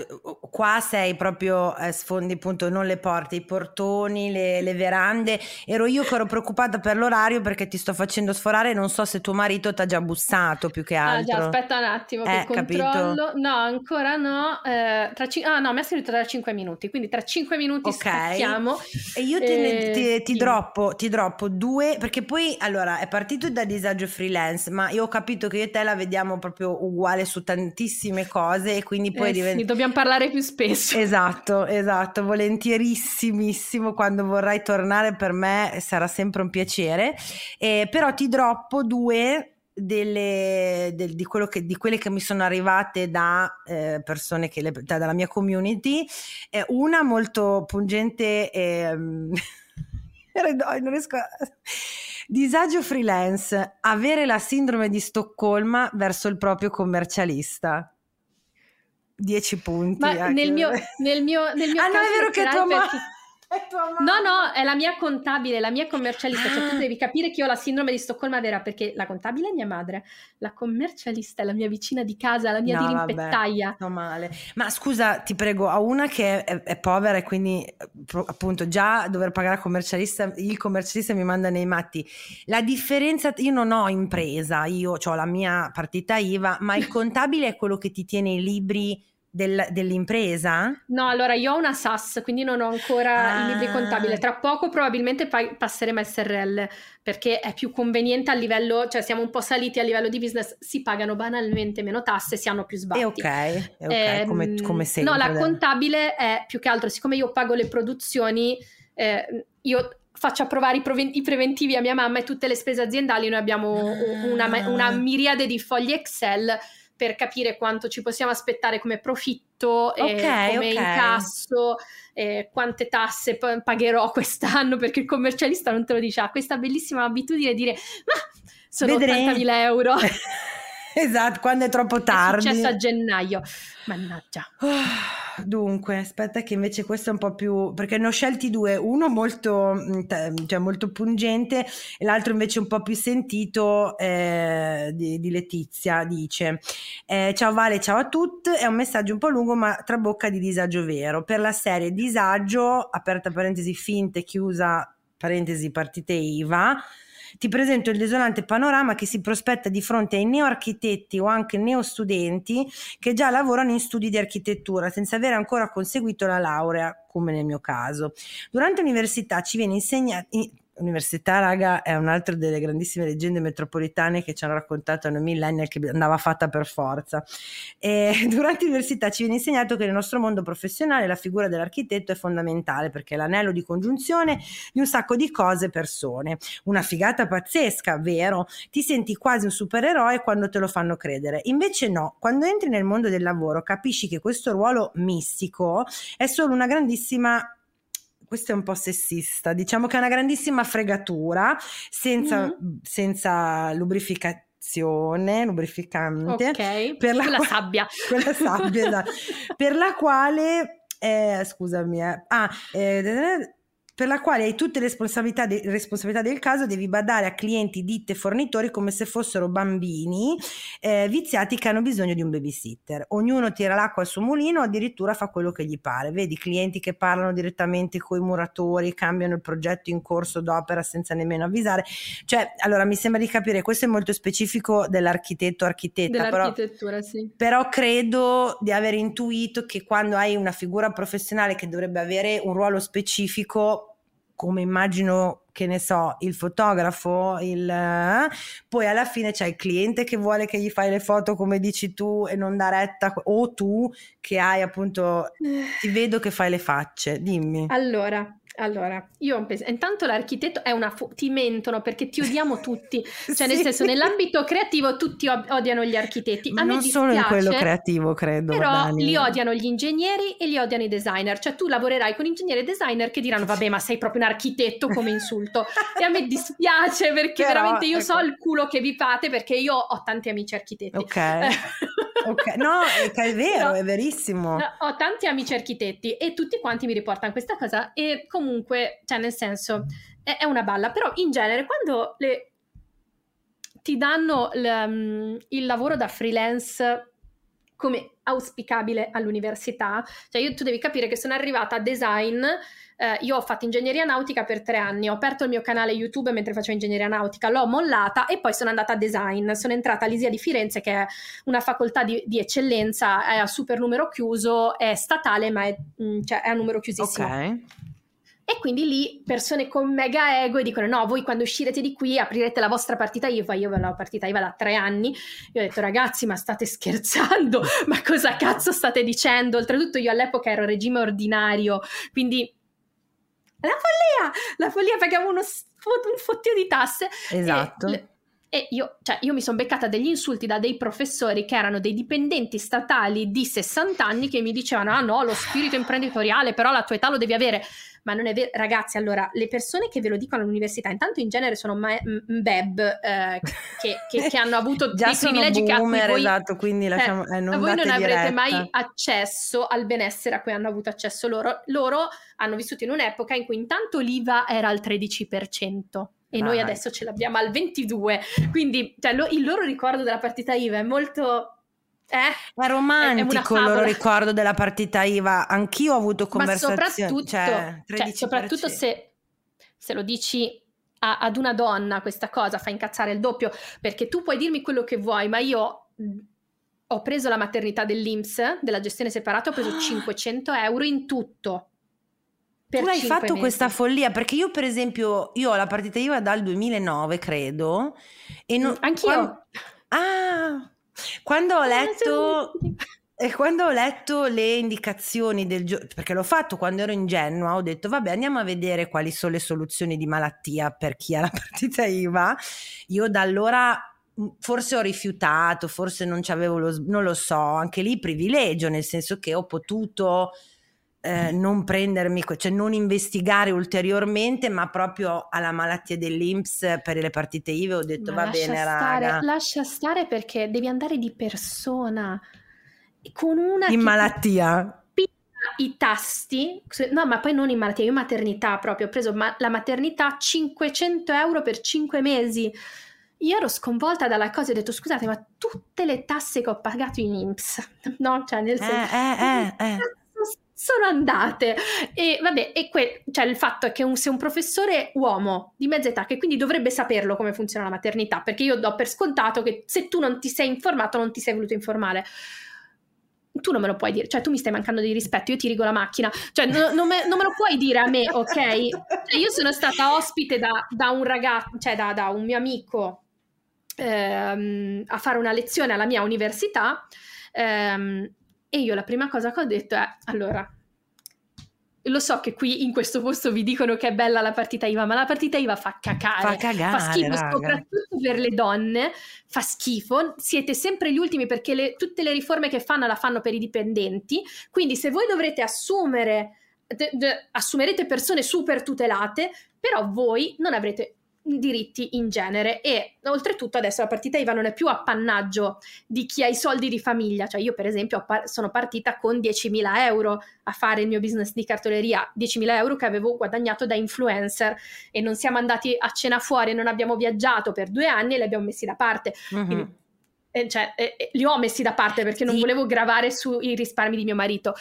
Qua sei proprio eh, sfondi appunto non le porte, i portoni, le, le, verande. Ero io che ero preoccupata per l'orario perché ti sto facendo sforare. Non so se tuo marito ti ha già bussato più che altro. Ah, già, aspetta un attimo, eh, che controllo. Capito? No, ancora no. Eh, tra c- ah, no, mi ha scritto tra 5 minuti, quindi tra 5 minuti okay. scattiamo. E io te ne ti, ti, droppo, ti droppo due, perché poi allora è partito da disagio freelance, ma io ho capito che io e te la vediamo proprio uguale su tantissime cose e quindi poi eh diventa... Sì, dobbiamo parlare più spesso. Esatto, esatto, volentierissimissimo quando vorrai tornare per me sarà sempre un piacere, eh, però ti droppo due delle, del, di, che, di, quelle che mi sono arrivate da eh, persone che le, da, dalla mia community, eh, una molto pungente [laughs] e non riesco a... Disagio freelance, avere la sindrome di Stoccolma verso il proprio commercialista. 10 punti. Ma nel mio, nel mio, nel mio ah, non è vero che tua mamma... No, no, è la mia contabile, la mia commercialista. Cioè, tu devi capire che io ho la sindrome di Stoccolma vera perché la contabile è mia madre, la commercialista è la mia vicina di casa, la mia no, dirimpettaia. No, male. Ma scusa, ti prego, ho una che è, è, povera e quindi appunto già dover pagare commercialista, il commercialista mi manda nei matti. La differenza, io non ho impresa, io ho la mia partita IVA, ma il [laughs] contabile è quello che ti tiene i libri del, dell'impresa? No, allora io ho una SAS, quindi non ho ancora ah. i libri contabili. Tra poco probabilmente pa- passeremo a SRL perché è più conveniente a livello, cioè siamo un po' saliti a livello di business, si pagano banalmente meno tasse, si hanno più sbatti. È ok, è okay. Eh, come, come sempre. No, la contabile è più che altro, siccome io pago le produzioni eh, io faccio approvare i, proven- i, preventivi a mia mamma e tutte le spese aziendali noi abbiamo una, una miriade di fogli Excel per capire quanto ci possiamo aspettare come profitto, okay, come okay. incasso, eh, quante tasse p- pagherò quest'anno, [laughs] perché il commercialista non te lo dice, ha questa bellissima abitudine di dire ma sono Vedrei. 80.000 euro. [laughs] esatto, quando è troppo tardi. È successo a gennaio, mannaggia. Dunque, aspetta che invece questo è un po' più... perché ne ho scelti due, uno molto, mm, cioè molto pungente e l'altro invece un po' più sentito eh, di, di, Letizia, dice eh, Ciao Vale, ciao a tutti, è un messaggio un po' lungo ma tra bocca di disagio vero. Per la serie disagio, aperta parentesi finte, chiusa parentesi partite IVA, ti presento il desolante panorama che si prospetta di fronte ai neoarchitetti o anche neostudenti che già lavorano in studi di architettura senza avere ancora conseguito la laurea, come nel mio caso. Durante l'università ci viene insegnato Università, raga, è un'altra delle grandissime leggende metropolitane che ci hanno raccontato noi millennial che andava fatta per forza. E [laughs] durante l'università ci viene insegnato che nel nostro mondo professionale la figura dell'architetto è fondamentale perché è l'anello di congiunzione di un sacco di cose e persone. Una figata pazzesca, vero? Ti senti quasi un supereroe quando te lo fanno credere. Invece no, quando entri nel mondo del lavoro capisci che questo ruolo mistico è solo una grandissima questo è un po' sessista, diciamo che è una grandissima fregatura senza, mm-hmm. senza lubrificazione, lubrificante. Ok, per la quella qua- sabbia. [laughs] Quella sabbia, esatto. per la quale, eh, scusami, eh, ah, eh, per la quale hai tutte le responsabilità, de- responsabilità, del caso, devi badare a clienti, ditte, fornitori come se fossero bambini eh, viziati che hanno bisogno di un babysitter. Ognuno tira l'acqua al suo mulino, addirittura fa quello che gli pare. Vedi clienti che parlano direttamente con i muratori, cambiano il progetto in corso d'opera senza nemmeno avvisare. Cioè, allora mi sembra di capire, questo è molto specifico dell'architetto architetta, Dell'architettura, però, sì. però credo di aver intuito che quando hai una figura professionale che dovrebbe avere un ruolo specifico come immagino che ne so, il fotografo, il, eh? poi alla fine c'è il cliente che vuole che gli fai le foto come dici tu e non dà retta, o tu che hai appunto, ti vedo che fai le facce, dimmi. Allora, allora, io penso, intanto l'architetto è una fu- ti mentono perché ti odiamo tutti, [laughs] cioè sì. nel senso nell'ambito creativo tutti odiano gli architetti. Ma a non dispiace, solo in quello creativo, credo. Però Dani. li odiano gli ingegneri e li odiano i designer, cioè tu lavorerai con ingegneri e designer che diranno vabbè ma sei proprio un architetto come insulto [laughs] e a me dispiace perché però, veramente io ecco. so il culo che vi fate perché io ho tanti amici architetti. Ok. [laughs] okay. No, è, vero, no, è verissimo. Ho tanti amici architetti e tutti quanti mi riportano questa cosa e comunque, cioè nel senso, è, è una balla, però in genere quando le, ti danno l, um, il lavoro da freelance come auspicabile all'università, cioè io, tu devi capire che sono arrivata a design eh, io ho fatto ingegneria nautica per tre anni, ho aperto il mio canale YouTube mentre facevo ingegneria nautica, l'ho mollata e poi sono andata a design. Sono entrata all'Isia di Firenze, che è una facoltà di, di eccellenza, è a super numero chiuso, è statale, ma è, mm, cioè, è a numero chiusissimo. Ok. E quindi lì persone con mega ego e dicono: No, voi quando uscirete di qui aprirete la vostra partita IVA. Io avevo la partita IVA da tre anni. Io ho detto: Ragazzi, ma state scherzando? [laughs] Ma cosa cazzo state dicendo? Oltretutto, io all'epoca ero regime ordinario, quindi la follia, la follia pagavo uno, un fottio di tasse. Esatto. E, e io, cioè, io mi sono beccata degli insulti da dei professori che erano dei dipendenti statali di 60 anni che mi dicevano: Ah no, lo spirito imprenditoriale, però la tua età lo devi avere ma non è vero, ragazzi, allora, le persone che ve lo dicono all'università, intanto in genere sono ma- mbeb eh, che, che, che, hanno avuto [laughs] Già dei privilegi boomer, che voi, esatto, quindi lasciamo, eh, non voi non avrete diretta. mai accesso al benessere a cui hanno avuto accesso loro. Loro hanno vissuto in un'epoca in cui intanto l'IVA era al 13% e noi adesso ce l'abbiamo al 22%, quindi cioè, lo, il loro ricordo della partita IVA è molto eh, è romantico il loro ricordo della partita IVA. Anch'io ho avuto conversazioni. Ma soprattutto, cioè, cioè, soprattutto se, se, lo dici a, ad una donna questa cosa fa incazzare il doppio, perché tu puoi dirmi quello che vuoi, ma io ho preso la maternità dell'Inps, della gestione separata, ho preso 500 euro in tutto. tu hai fatto mesi. questa follia perché io per esempio io ho la partita IVA dal 2009 credo e non, anch'io quando... ah quando ho letto E quando ho letto le indicazioni del gioco, perché l'ho fatto quando ero ingenua, ho detto vabbè andiamo a vedere quali sono le soluzioni di malattia per chi ha la [laughs] partita IVA. Io da allora forse ho rifiutato, forse non c'avevo lo, non lo so, anche lì privilegio, nel senso che ho potuto eh, non prendermi, cioè non investigare ulteriormente, ma proprio alla malattia dell'Inps per le partite IVA ho detto ma va bene stare, raga. Lascia stare perché devi andare di persona con una... In malattia? I tasti, no, ma poi non in malattia, io maternità proprio, ho preso ma- la maternità 500 euro per 5 mesi. Io ero sconvolta dalla cosa e ho detto scusate, ma tutte le tasse che ho pagato in IMSS, [laughs] no? Cioè, nel senso, eh, eh, eh, eh. Sono andate. E vabbè, e que- cioè, il fatto è che un, se un professore uomo di mezza età, che quindi dovrebbe saperlo come funziona la maternità, perché io do per scontato che se tu non ti sei informato, non ti sei voluto informare tu non me lo puoi dire, cioè tu mi stai mancando di rispetto, io ti rigo la macchina, cioè no, non, me, non, me, lo puoi dire a me, ok? Cioè, io sono stata ospite da, da un ragazzo, cioè da, da un mio amico ehm, a fare una lezione alla mia università ehm, e io la prima cosa che ho detto è, allora, lo so che qui in questo posto vi dicono che è bella la partita IVA, ma la partita IVA fa cacare, fa, cagare, fa schifo, raga. soprattutto per le donne, fa schifo. Siete sempre gli ultimi perché le, tutte le riforme che fanno la fanno per i dipendenti. Quindi, se voi dovrete assumere, d- d- assumerete persone super tutelate, però voi non avrete diritti in genere e oltretutto adesso la partita IVA non è più appannaggio di chi ha i soldi di famiglia, cioè io per esempio sono partita con 10.000 euro a fare il mio business di cartoleria, 10.000 euro che avevo guadagnato da influencer e non siamo andati a cena fuori, non abbiamo viaggiato per due anni e li abbiamo messi da parte. Mm-hmm. Quindi, eh, cioè, eh, li ho messi da parte perché non sì. volevo gravare sui risparmi di mio marito.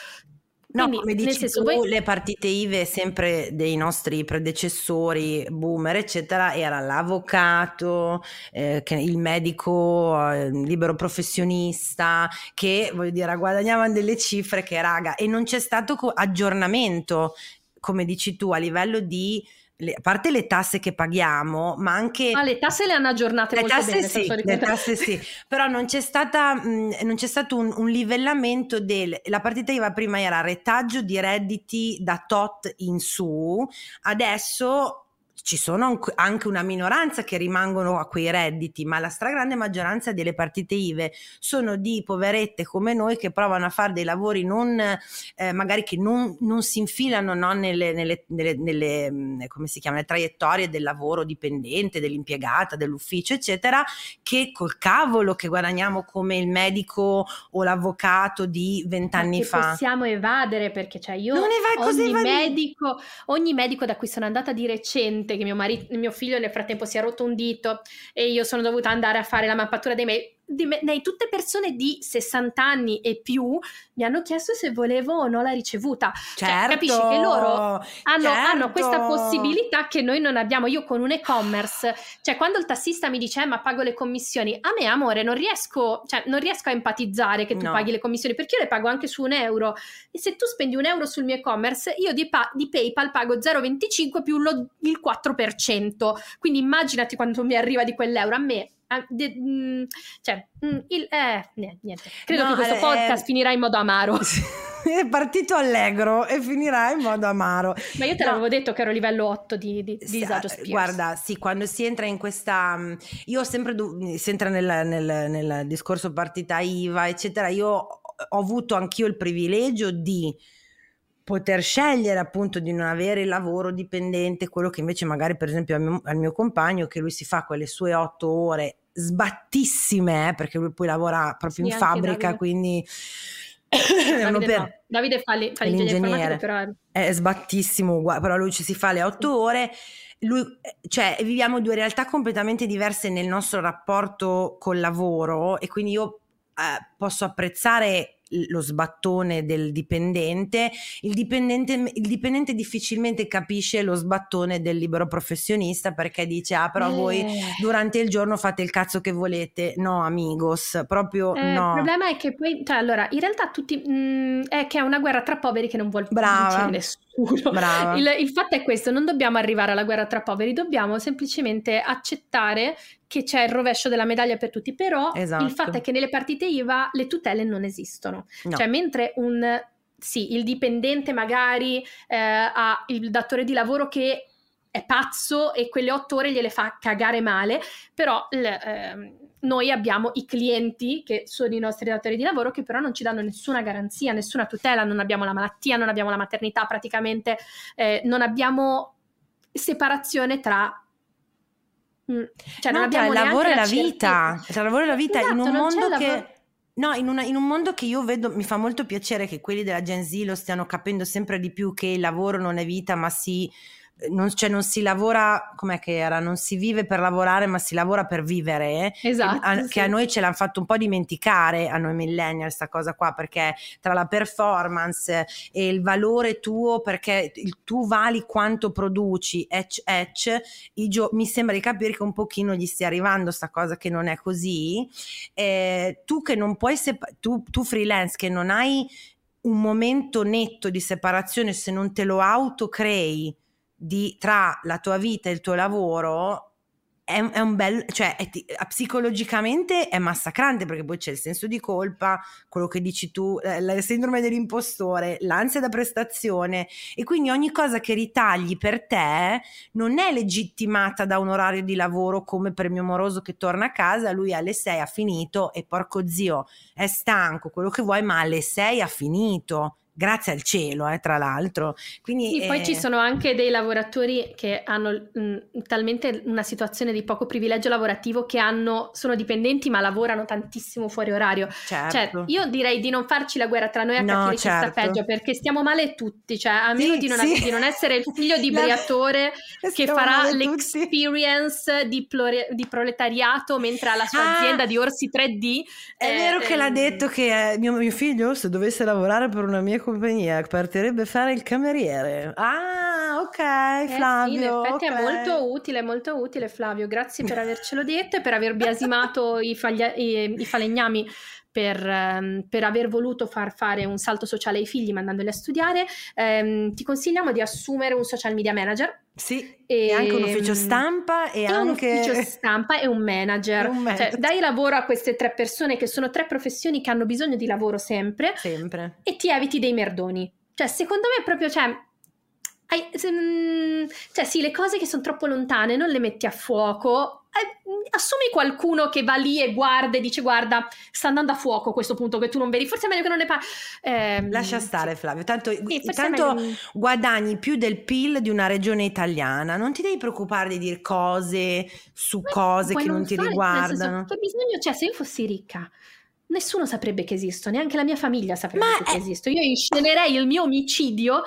No, Quindi, come dici senso, tu, voi... le partite IVE sempre dei nostri predecessori, boomer, eccetera, era l'avvocato, eh, il medico eh, libero professionista, che voglio dire, guadagnavano delle cifre che raga, e non c'è stato co- aggiornamento, come dici tu, a livello di le, a parte le tasse che paghiamo, ma anche... Ah, le tasse le hanno aggiornate le molto tasse bene. Sì, le tasse sì, [laughs] però non c'è, stata, mh, non c'è stato un, un, livellamento del... La partita IVA prima era retaggio di redditi da tot in su, adesso ci sono anche una minoranza che rimangono a quei redditi, ma la stragrande maggioranza delle partite IVE sono di poverette come noi che provano a fare dei lavori non, eh, magari che non, non, si infilano no, nelle, nelle, nelle, nelle, mm, come si chiama, le traiettorie del lavoro dipendente, dell'impiegata, dell'ufficio, eccetera, che col cavolo che guadagniamo come il medico o l'avvocato di vent'anni fa. possiamo evadere perché cioè io non evade, ogni, medico, ogni medico da cui sono andata di recente che mio, marito, mio figlio nel frattempo si è rotto un dito e io sono dovuta andare a fare la mappatura dei mail di me, nei, tutte persone di 60 anni e più mi hanno chiesto se volevo o no la ricevuta. Certo, cioè, capisci che loro hanno, certo. hanno, questa possibilità che noi non abbiamo. Io con un e-commerce, cioè quando il tassista mi dice eh, ma pago le commissioni, a me amore non riesco, cioè, non riesco a empatizzare che tu no. paghi le commissioni perché io le pago anche su un euro e se tu spendi un euro sul mio e-commerce io di, pa- di PayPal pago 0,25 più lo, il 4%. Quindi immaginati quanto mi arriva di quell'euro. A me de, mh, mm, cioè, mh, mm, il, eh, niente. Credo no, che questo eh, podcast finirà in modo amaro. È partito allegro e finirà in modo amaro. Ma io te no. l'avevo detto che ero livello 8 di, di, di disagio Spears. Guarda, sì, quando si entra in questa... Mm, io ho sempre... Si entra nel, nel, nel discorso partita IVA, eccetera. Io ho avuto anch'io il privilegio di poter scegliere appunto di non avere il lavoro dipendente, quello che invece magari per esempio al mio, al mio compagno che lui si fa quelle sue otto ore sbattissime eh, perché lui poi lavora proprio sì, in fabbrica Davide. quindi [coughs] Davide, no. Davide fa, le, fa l'ingegnere però è... sbattissimo però lui ci si fa le otto ore lui, cioè viviamo due realtà completamente diverse nel nostro rapporto col lavoro e quindi io eh, posso apprezzare lo sbattone del dipendente, il dipendente, il dipendente difficilmente capisce lo sbattone del libero professionista perché dice ah però eh. voi durante il giorno fate il cazzo che volete, no amigos, proprio eh, no. Il problema è che poi, cioè allora in realtà tutti, mh, mm, è che è una guerra tra poveri che non vuole Brava. nessuno. Il, il, fatto è questo, non dobbiamo arrivare alla guerra tra poveri, dobbiamo semplicemente accettare che c'è il rovescio della medaglia per tutti, però esatto. il fatto è che nelle partite IVA le tutele non esistono. No. Cioè mentre un sì, il dipendente magari eh, ha il datore di lavoro che è pazzo e quelle otto ore gliele fa cagare male, però l, eh, noi abbiamo i clienti che sono i nostri datori di lavoro che però non ci danno nessuna garanzia, nessuna tutela, non abbiamo la malattia, non abbiamo la maternità praticamente, eh, non abbiamo separazione tra mm, cioè no, non abbiamo tra il lavoro e la vita, tra il lavoro e la vita esatto, in un mondo che No, in, una, in, un mondo che io vedo, mi fa molto piacere che quelli della Gen Z lo stiano capendo sempre di più che il lavoro non è vita, ma si non, cioè non si lavora, com'è che era? Non si vive per lavorare, ma si lavora per vivere. Esatto. A, sì. Che a noi ce l'hanno fatto un po' dimenticare, a noi millennial, questa cosa qua, perché tra la performance e il valore tuo, perché il, tu vali quanto produci, etch, etch, gio- mi sembra di capire che un pochino gli stia arrivando sta cosa che non è così. Eh, tu che non puoi, sep- tu, tu freelance che non hai un momento netto di separazione se non te lo autocrei di, tra la tua vita e il tuo lavoro è, è un bel, cioè è, psicologicamente è massacrante perché poi c'è il senso di colpa, quello che dici tu, la sindrome dell'impostore, l'ansia da prestazione e quindi ogni cosa che ritagli per te non è legittimata da un orario di lavoro come per mio moroso che torna a casa, lui alle 6 ha finito e porco zio è stanco, quello che vuoi, ma alle 6 ha finito grazie al cielo, eh, tra l'altro. Quindi, sì, eh... poi ci sono anche dei lavoratori che hanno mh, talmente una situazione di poco privilegio lavorativo che hanno, sono dipendenti ma lavorano tantissimo fuori orario. Cioè, certo. Cioè, io direi di non farci la guerra tra noi a no, capire certo. chi sta peggio perché stiamo male tutti, cioè a meno sì, di, non, sì. di, non, essere il figlio di [laughs] Briatore che farà l'experience di, plore, di, proletariato mentre ha la sua ah, azienda di orsi 3D. È eh, vero che l'ha ehm, detto che mio, mio figlio se dovesse lavorare per una mia compagnia partirebbe fare il cameriere. Ah, ok, eh Flavio. Sì, in effetti okay. è molto utile, molto utile Flavio. Grazie per avercelo detto e per aver biasimato i, faglia- i, i falegnami per, um, per, aver voluto far fare un salto sociale ai figli mandandoli a studiare. Um, ti consigliamo di assumere un social media manager. Sì, e, e anche un ufficio stampa e, e anche... un ufficio stampa e un manager. un manager. Cioè, dai lavoro a queste tre persone che sono tre professioni che hanno bisogno di lavoro sempre. Sempre. E ti eviti dei merdoni. Cioè, secondo me è proprio... Cioè, hai, mm, cioè sì, le cose che sono troppo lontane non le metti a fuoco assumi qualcuno che va lì e guarda e dice guarda sta andando a fuoco questo punto che tu non vedi. Forse è meglio che non ne parli eh, lascia stare Flavio. Tanto, sì, tanto guadagni più del PIL di una regione italiana. Non ti devi preoccupare di dire cose su Ma cose che non, non ti fare, riguardano senso, che bisogno c'è? Se io fossi ricca nessuno saprebbe che esisto neanche la mia famiglia saprebbe Ma che è... esisto. Io inscenerei il mio omicidio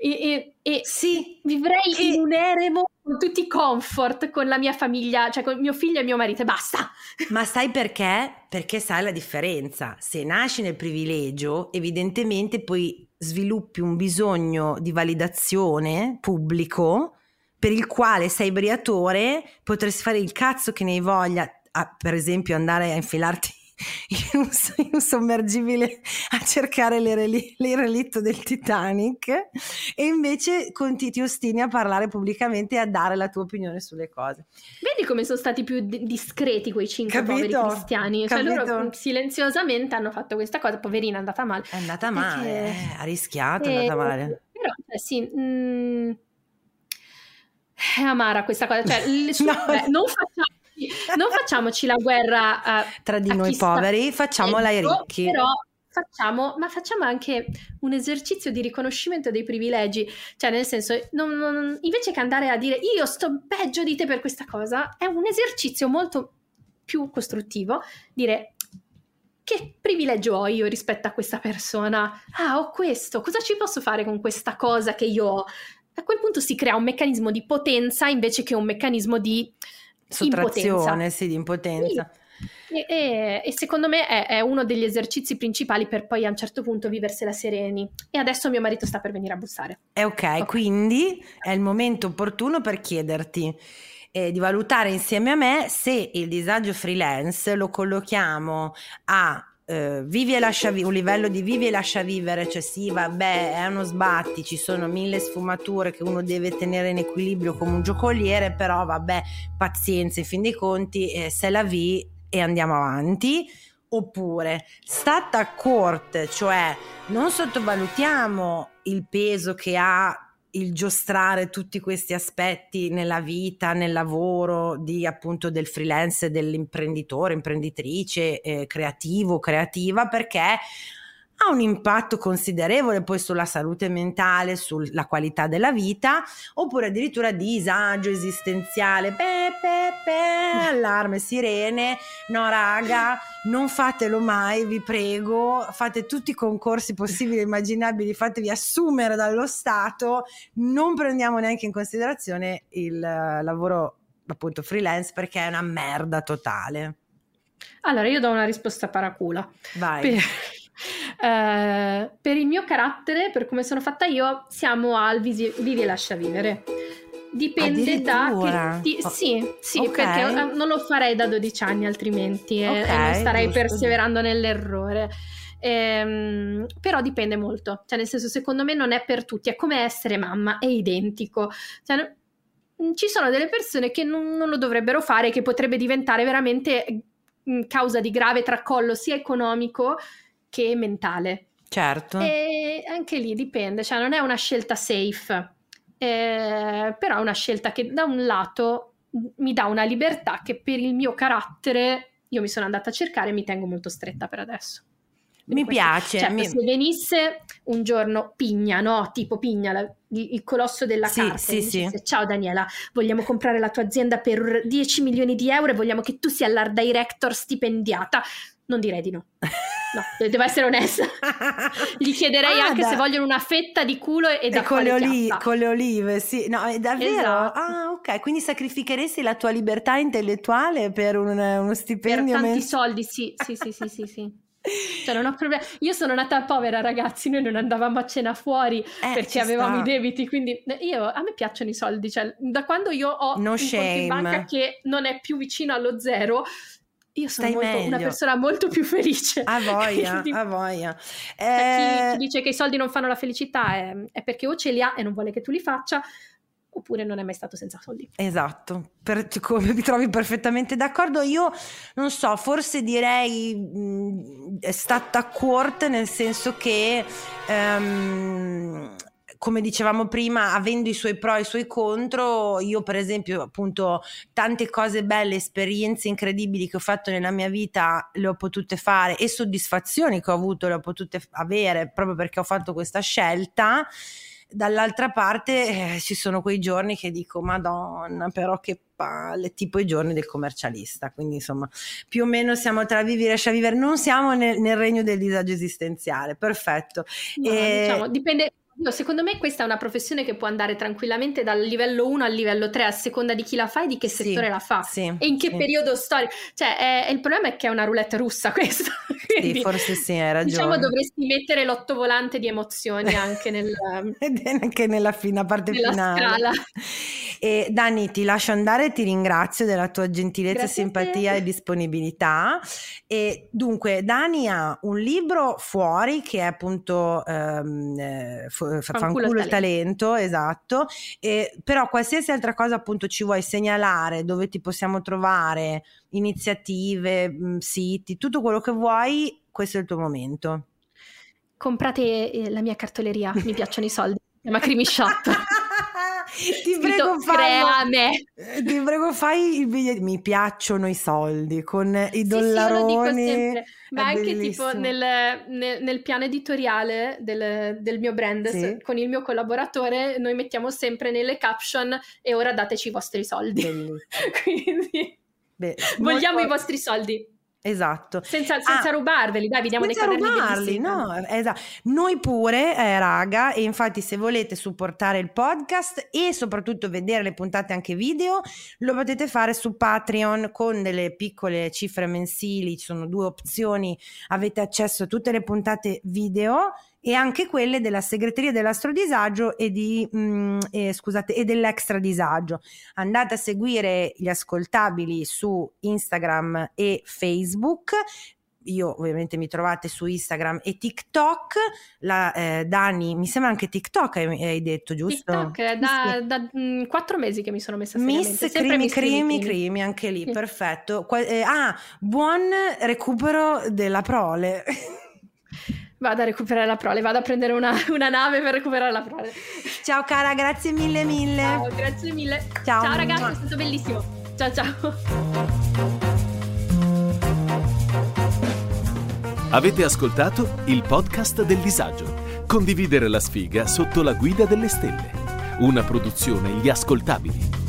e, e, e sì, vivrei che... in un eremo con tutti i comfort con la mia famiglia, cioè con mio figlio e mio marito e basta. [laughs] Ma sai perché? Perché sai la differenza. Se nasci nel privilegio, evidentemente poi sviluppi un bisogno di validazione pubblico per il quale sei briatore, potresti fare il cazzo che ne hai voglia, a, per esempio andare a infilarti in un, in un sommergibile a cercare l'irelitto del Titanic e invece conti, ti ostini a parlare pubblicamente e a dare la tua opinione sulle cose. Vedi come sono stati più discreti quei cinque Capito? poveri cristiani? Cioè loro silenziosamente hanno fatto questa cosa, poverina è andata male. È andata male, Perché... eh, ha rischiato, è andata eh, male. Però, cioè, sì... Mh... Mm, è amara questa cosa, cioè, [laughs] no. non facciamo non facciamoci la guerra uh, tra di noi poveri, facciamola ai ricchi. Però facciamo, ma facciamo anche un esercizio di riconoscimento dei privilegi, cioè nel senso, non, non, invece che andare a dire io sto peggio di te per questa cosa, è un esercizio molto più costruttivo, dire che privilegio ho io rispetto a questa persona? Ah, ho questo, cosa ci posso fare con questa cosa che io ho? A quel punto si crea un meccanismo di potenza invece che un meccanismo di Sottrazione, sì, di impotenza. Sì. E, e, e, secondo me è, è, uno degli esercizi principali per poi a un certo punto viversela sereni. E adesso mio marito sta per venire a bussare. È ok, okay. quindi è il momento opportuno per chiederti eh, di valutare insieme a me se il disagio freelance lo collochiamo a eh, vivi e lascia vivere, un livello di vivi e lascia vivere, cioè sì, vabbè, è uno sbatti, ci sono mille sfumature che uno deve tenere in equilibrio come un giocoliere, però vabbè, pazienza, in fin dei conti, eh, se la vi e andiamo avanti. Oppure stata a corte, cioè non sottovalutiamo il peso che ha il giostrare tutti questi aspetti nella vita, nel lavoro di appunto del freelance, dell'imprenditore, imprenditrice, eh, creativo, creativa, perché ha un impatto considerevole poi sulla salute mentale, sulla qualità della vita, oppure addirittura disagio esistenziale, pe, pe, pe, allarme, sirene, no raga, non fatelo mai, vi prego, fate tutti i concorsi possibili e immaginabili, fatevi assumere dallo Stato, non prendiamo neanche in considerazione il lavoro appunto freelance perché è una merda totale. Allora, io do una risposta paracula. Vai. Per eh, per il mio carattere, per come sono fatta io, siamo al visi- vivi e lascia vivere. Dipende da che ti- oh. sì, sì okay. perché uh, non lo farei da 12 anni altrimenti okay, e non starei giusto. perseverando nell'errore. Ehm, però dipende molto, cioè nel senso secondo me non è per tutti, è come essere mamma, è identico. Cioè, ci sono delle persone che non, non, lo dovrebbero fare, che potrebbe diventare veramente causa di grave tracollo sia economico che mentale. Certo. E anche lì dipende, cioè non è una scelta safe, eh, però è una scelta che da un lato mi dà una libertà che per il mio carattere io mi sono andata a cercare e mi tengo molto stretta per adesso. Mi questo, piace. Certo, mi... se venisse un giorno Pigna, no? Tipo Pigna, la, il colosso della sì, carta, sì, sì. ciao Daniela, vogliamo comprare la tua azienda per 10 milioni di euro e vogliamo che tu sia l'art director stipendiata. Non direi di no. [laughs] No, devo essere onesta. [laughs] Gli chiederei ah, anche da... se vogliono una fetta di culo e, e da con le, oli- con le, olive, sì. No, è davvero? Esatto. Ah, ok. Quindi sacrificheresti la tua libertà intellettuale per un, uno stipendio? Per tanti mens- soldi, sì, sì, sì, sì, sì. sì. Cioè, non ho problemi. Io sono nata povera, ragazzi. Noi non andavamo a cena fuori eh, perché avevamo sta. i debiti. Quindi io, a me piacciono i soldi. Cioè, da quando io ho no un shame. conto in banca che non è più vicino allo zero, io sono molto, una persona molto più felice. A voglia, [laughs] Quindi, a voglia. Eh... Chi, chi, dice che i soldi non fanno la felicità è, è, perché o ce li ha e non vuole che tu li faccia, oppure non è mai stato senza soldi. Esatto, per, come mi trovi perfettamente d'accordo. Io non so, forse direi mh, è stata corte nel senso che... Um, come dicevamo prima, avendo i suoi pro e i suoi contro, io per esempio appunto tante cose belle, esperienze incredibili che ho fatto nella mia vita le ho potute fare e soddisfazioni che ho avuto le ho potute avere proprio perché ho fatto questa scelta. Dall'altra parte eh, ci sono quei giorni che dico madonna però che palle tipo i giorni del commercialista. Quindi insomma più o meno siamo tra vivi e lascia vivere non siamo nel, nel regno del disagio esistenziale. Perfetto. No, e... diciamo, dipende io, secondo me questa è una professione che può andare tranquillamente dal livello 1 al livello 3 a seconda di chi la fa e di che sì, settore la fa sì, e in che sì. periodo storico. Cioè, è, il problema è che è una roulette russa [laughs] questa. Quindi, sì, forse sì, hai ragione. Diciamo dovresti mettere l'ottovolante di emozioni anche, nel, [laughs] anche nella fina parte nella finale. Scala. E Dani, ti lascio andare e ti ringrazio della tua gentilezza, Grazie simpatia e disponibilità. E dunque, Dani ha un libro fuori che è appunto um, fanculo il talento, talento esatto. E, però qualsiasi altra cosa appunto ci vuoi segnalare, dove ti possiamo trovare, iniziative, mh, siti, tutto quello che vuoi, questo è il tuo momento. Comprate eh, la mia cartoleria, mi piacciono i soldi, si chiama Creamy Shop. [laughs] [laughs] ti prego, fai, eh, ti prego fai il biglietto mi piacciono i soldi con i dollaroni sì, ma anche bellissimo. tipo nel, nel, nel, piano editoriale del, del mio brand sì. con il mio collaboratore noi mettiamo sempre nelle caption e ora dateci i vostri soldi [laughs] quindi Beh, vogliamo molto... i vostri soldi Esatto. Senza, senza ah, rubarveli, dai, vi diamo dei quaderni rubarli, no, esatto. Noi pure, eh, raga, e infatti se volete supportare il podcast e soprattutto vedere le puntate anche video, lo potete fare su Patreon con delle piccole cifre mensili, ci sono due opzioni, avete accesso a tutte le puntate video e anche quelle della segreteria dell'astrodisagio e, di, mh, mm, eh, scusate, e dell'extra disagio. Andate a seguire gli ascoltabili su Instagram e Facebook io ovviamente mi trovate su Instagram e TikTok. La, eh, Dani, mi sembra anche TikTok hai, hai detto, giusto? TikTok, è da, da mh, quattro mesi che mi sono messa Miss Crimi Crimi Crimi, anche lì, sì. perfetto. Qua, eh, ah, buon recupero della prole. [laughs] Vado a recuperare la prole, vado a prendere una, [laughs] una, nave per recuperare la prole. Ciao cara, grazie mille mille. Ciao, grazie mille. Ciao, ciao ragazzi, è stato bellissimo. Ciao ciao. Avete ascoltato il podcast del disagio. Condividere la sfiga sotto la guida delle stelle. Una produzione Gli Ascoltabili.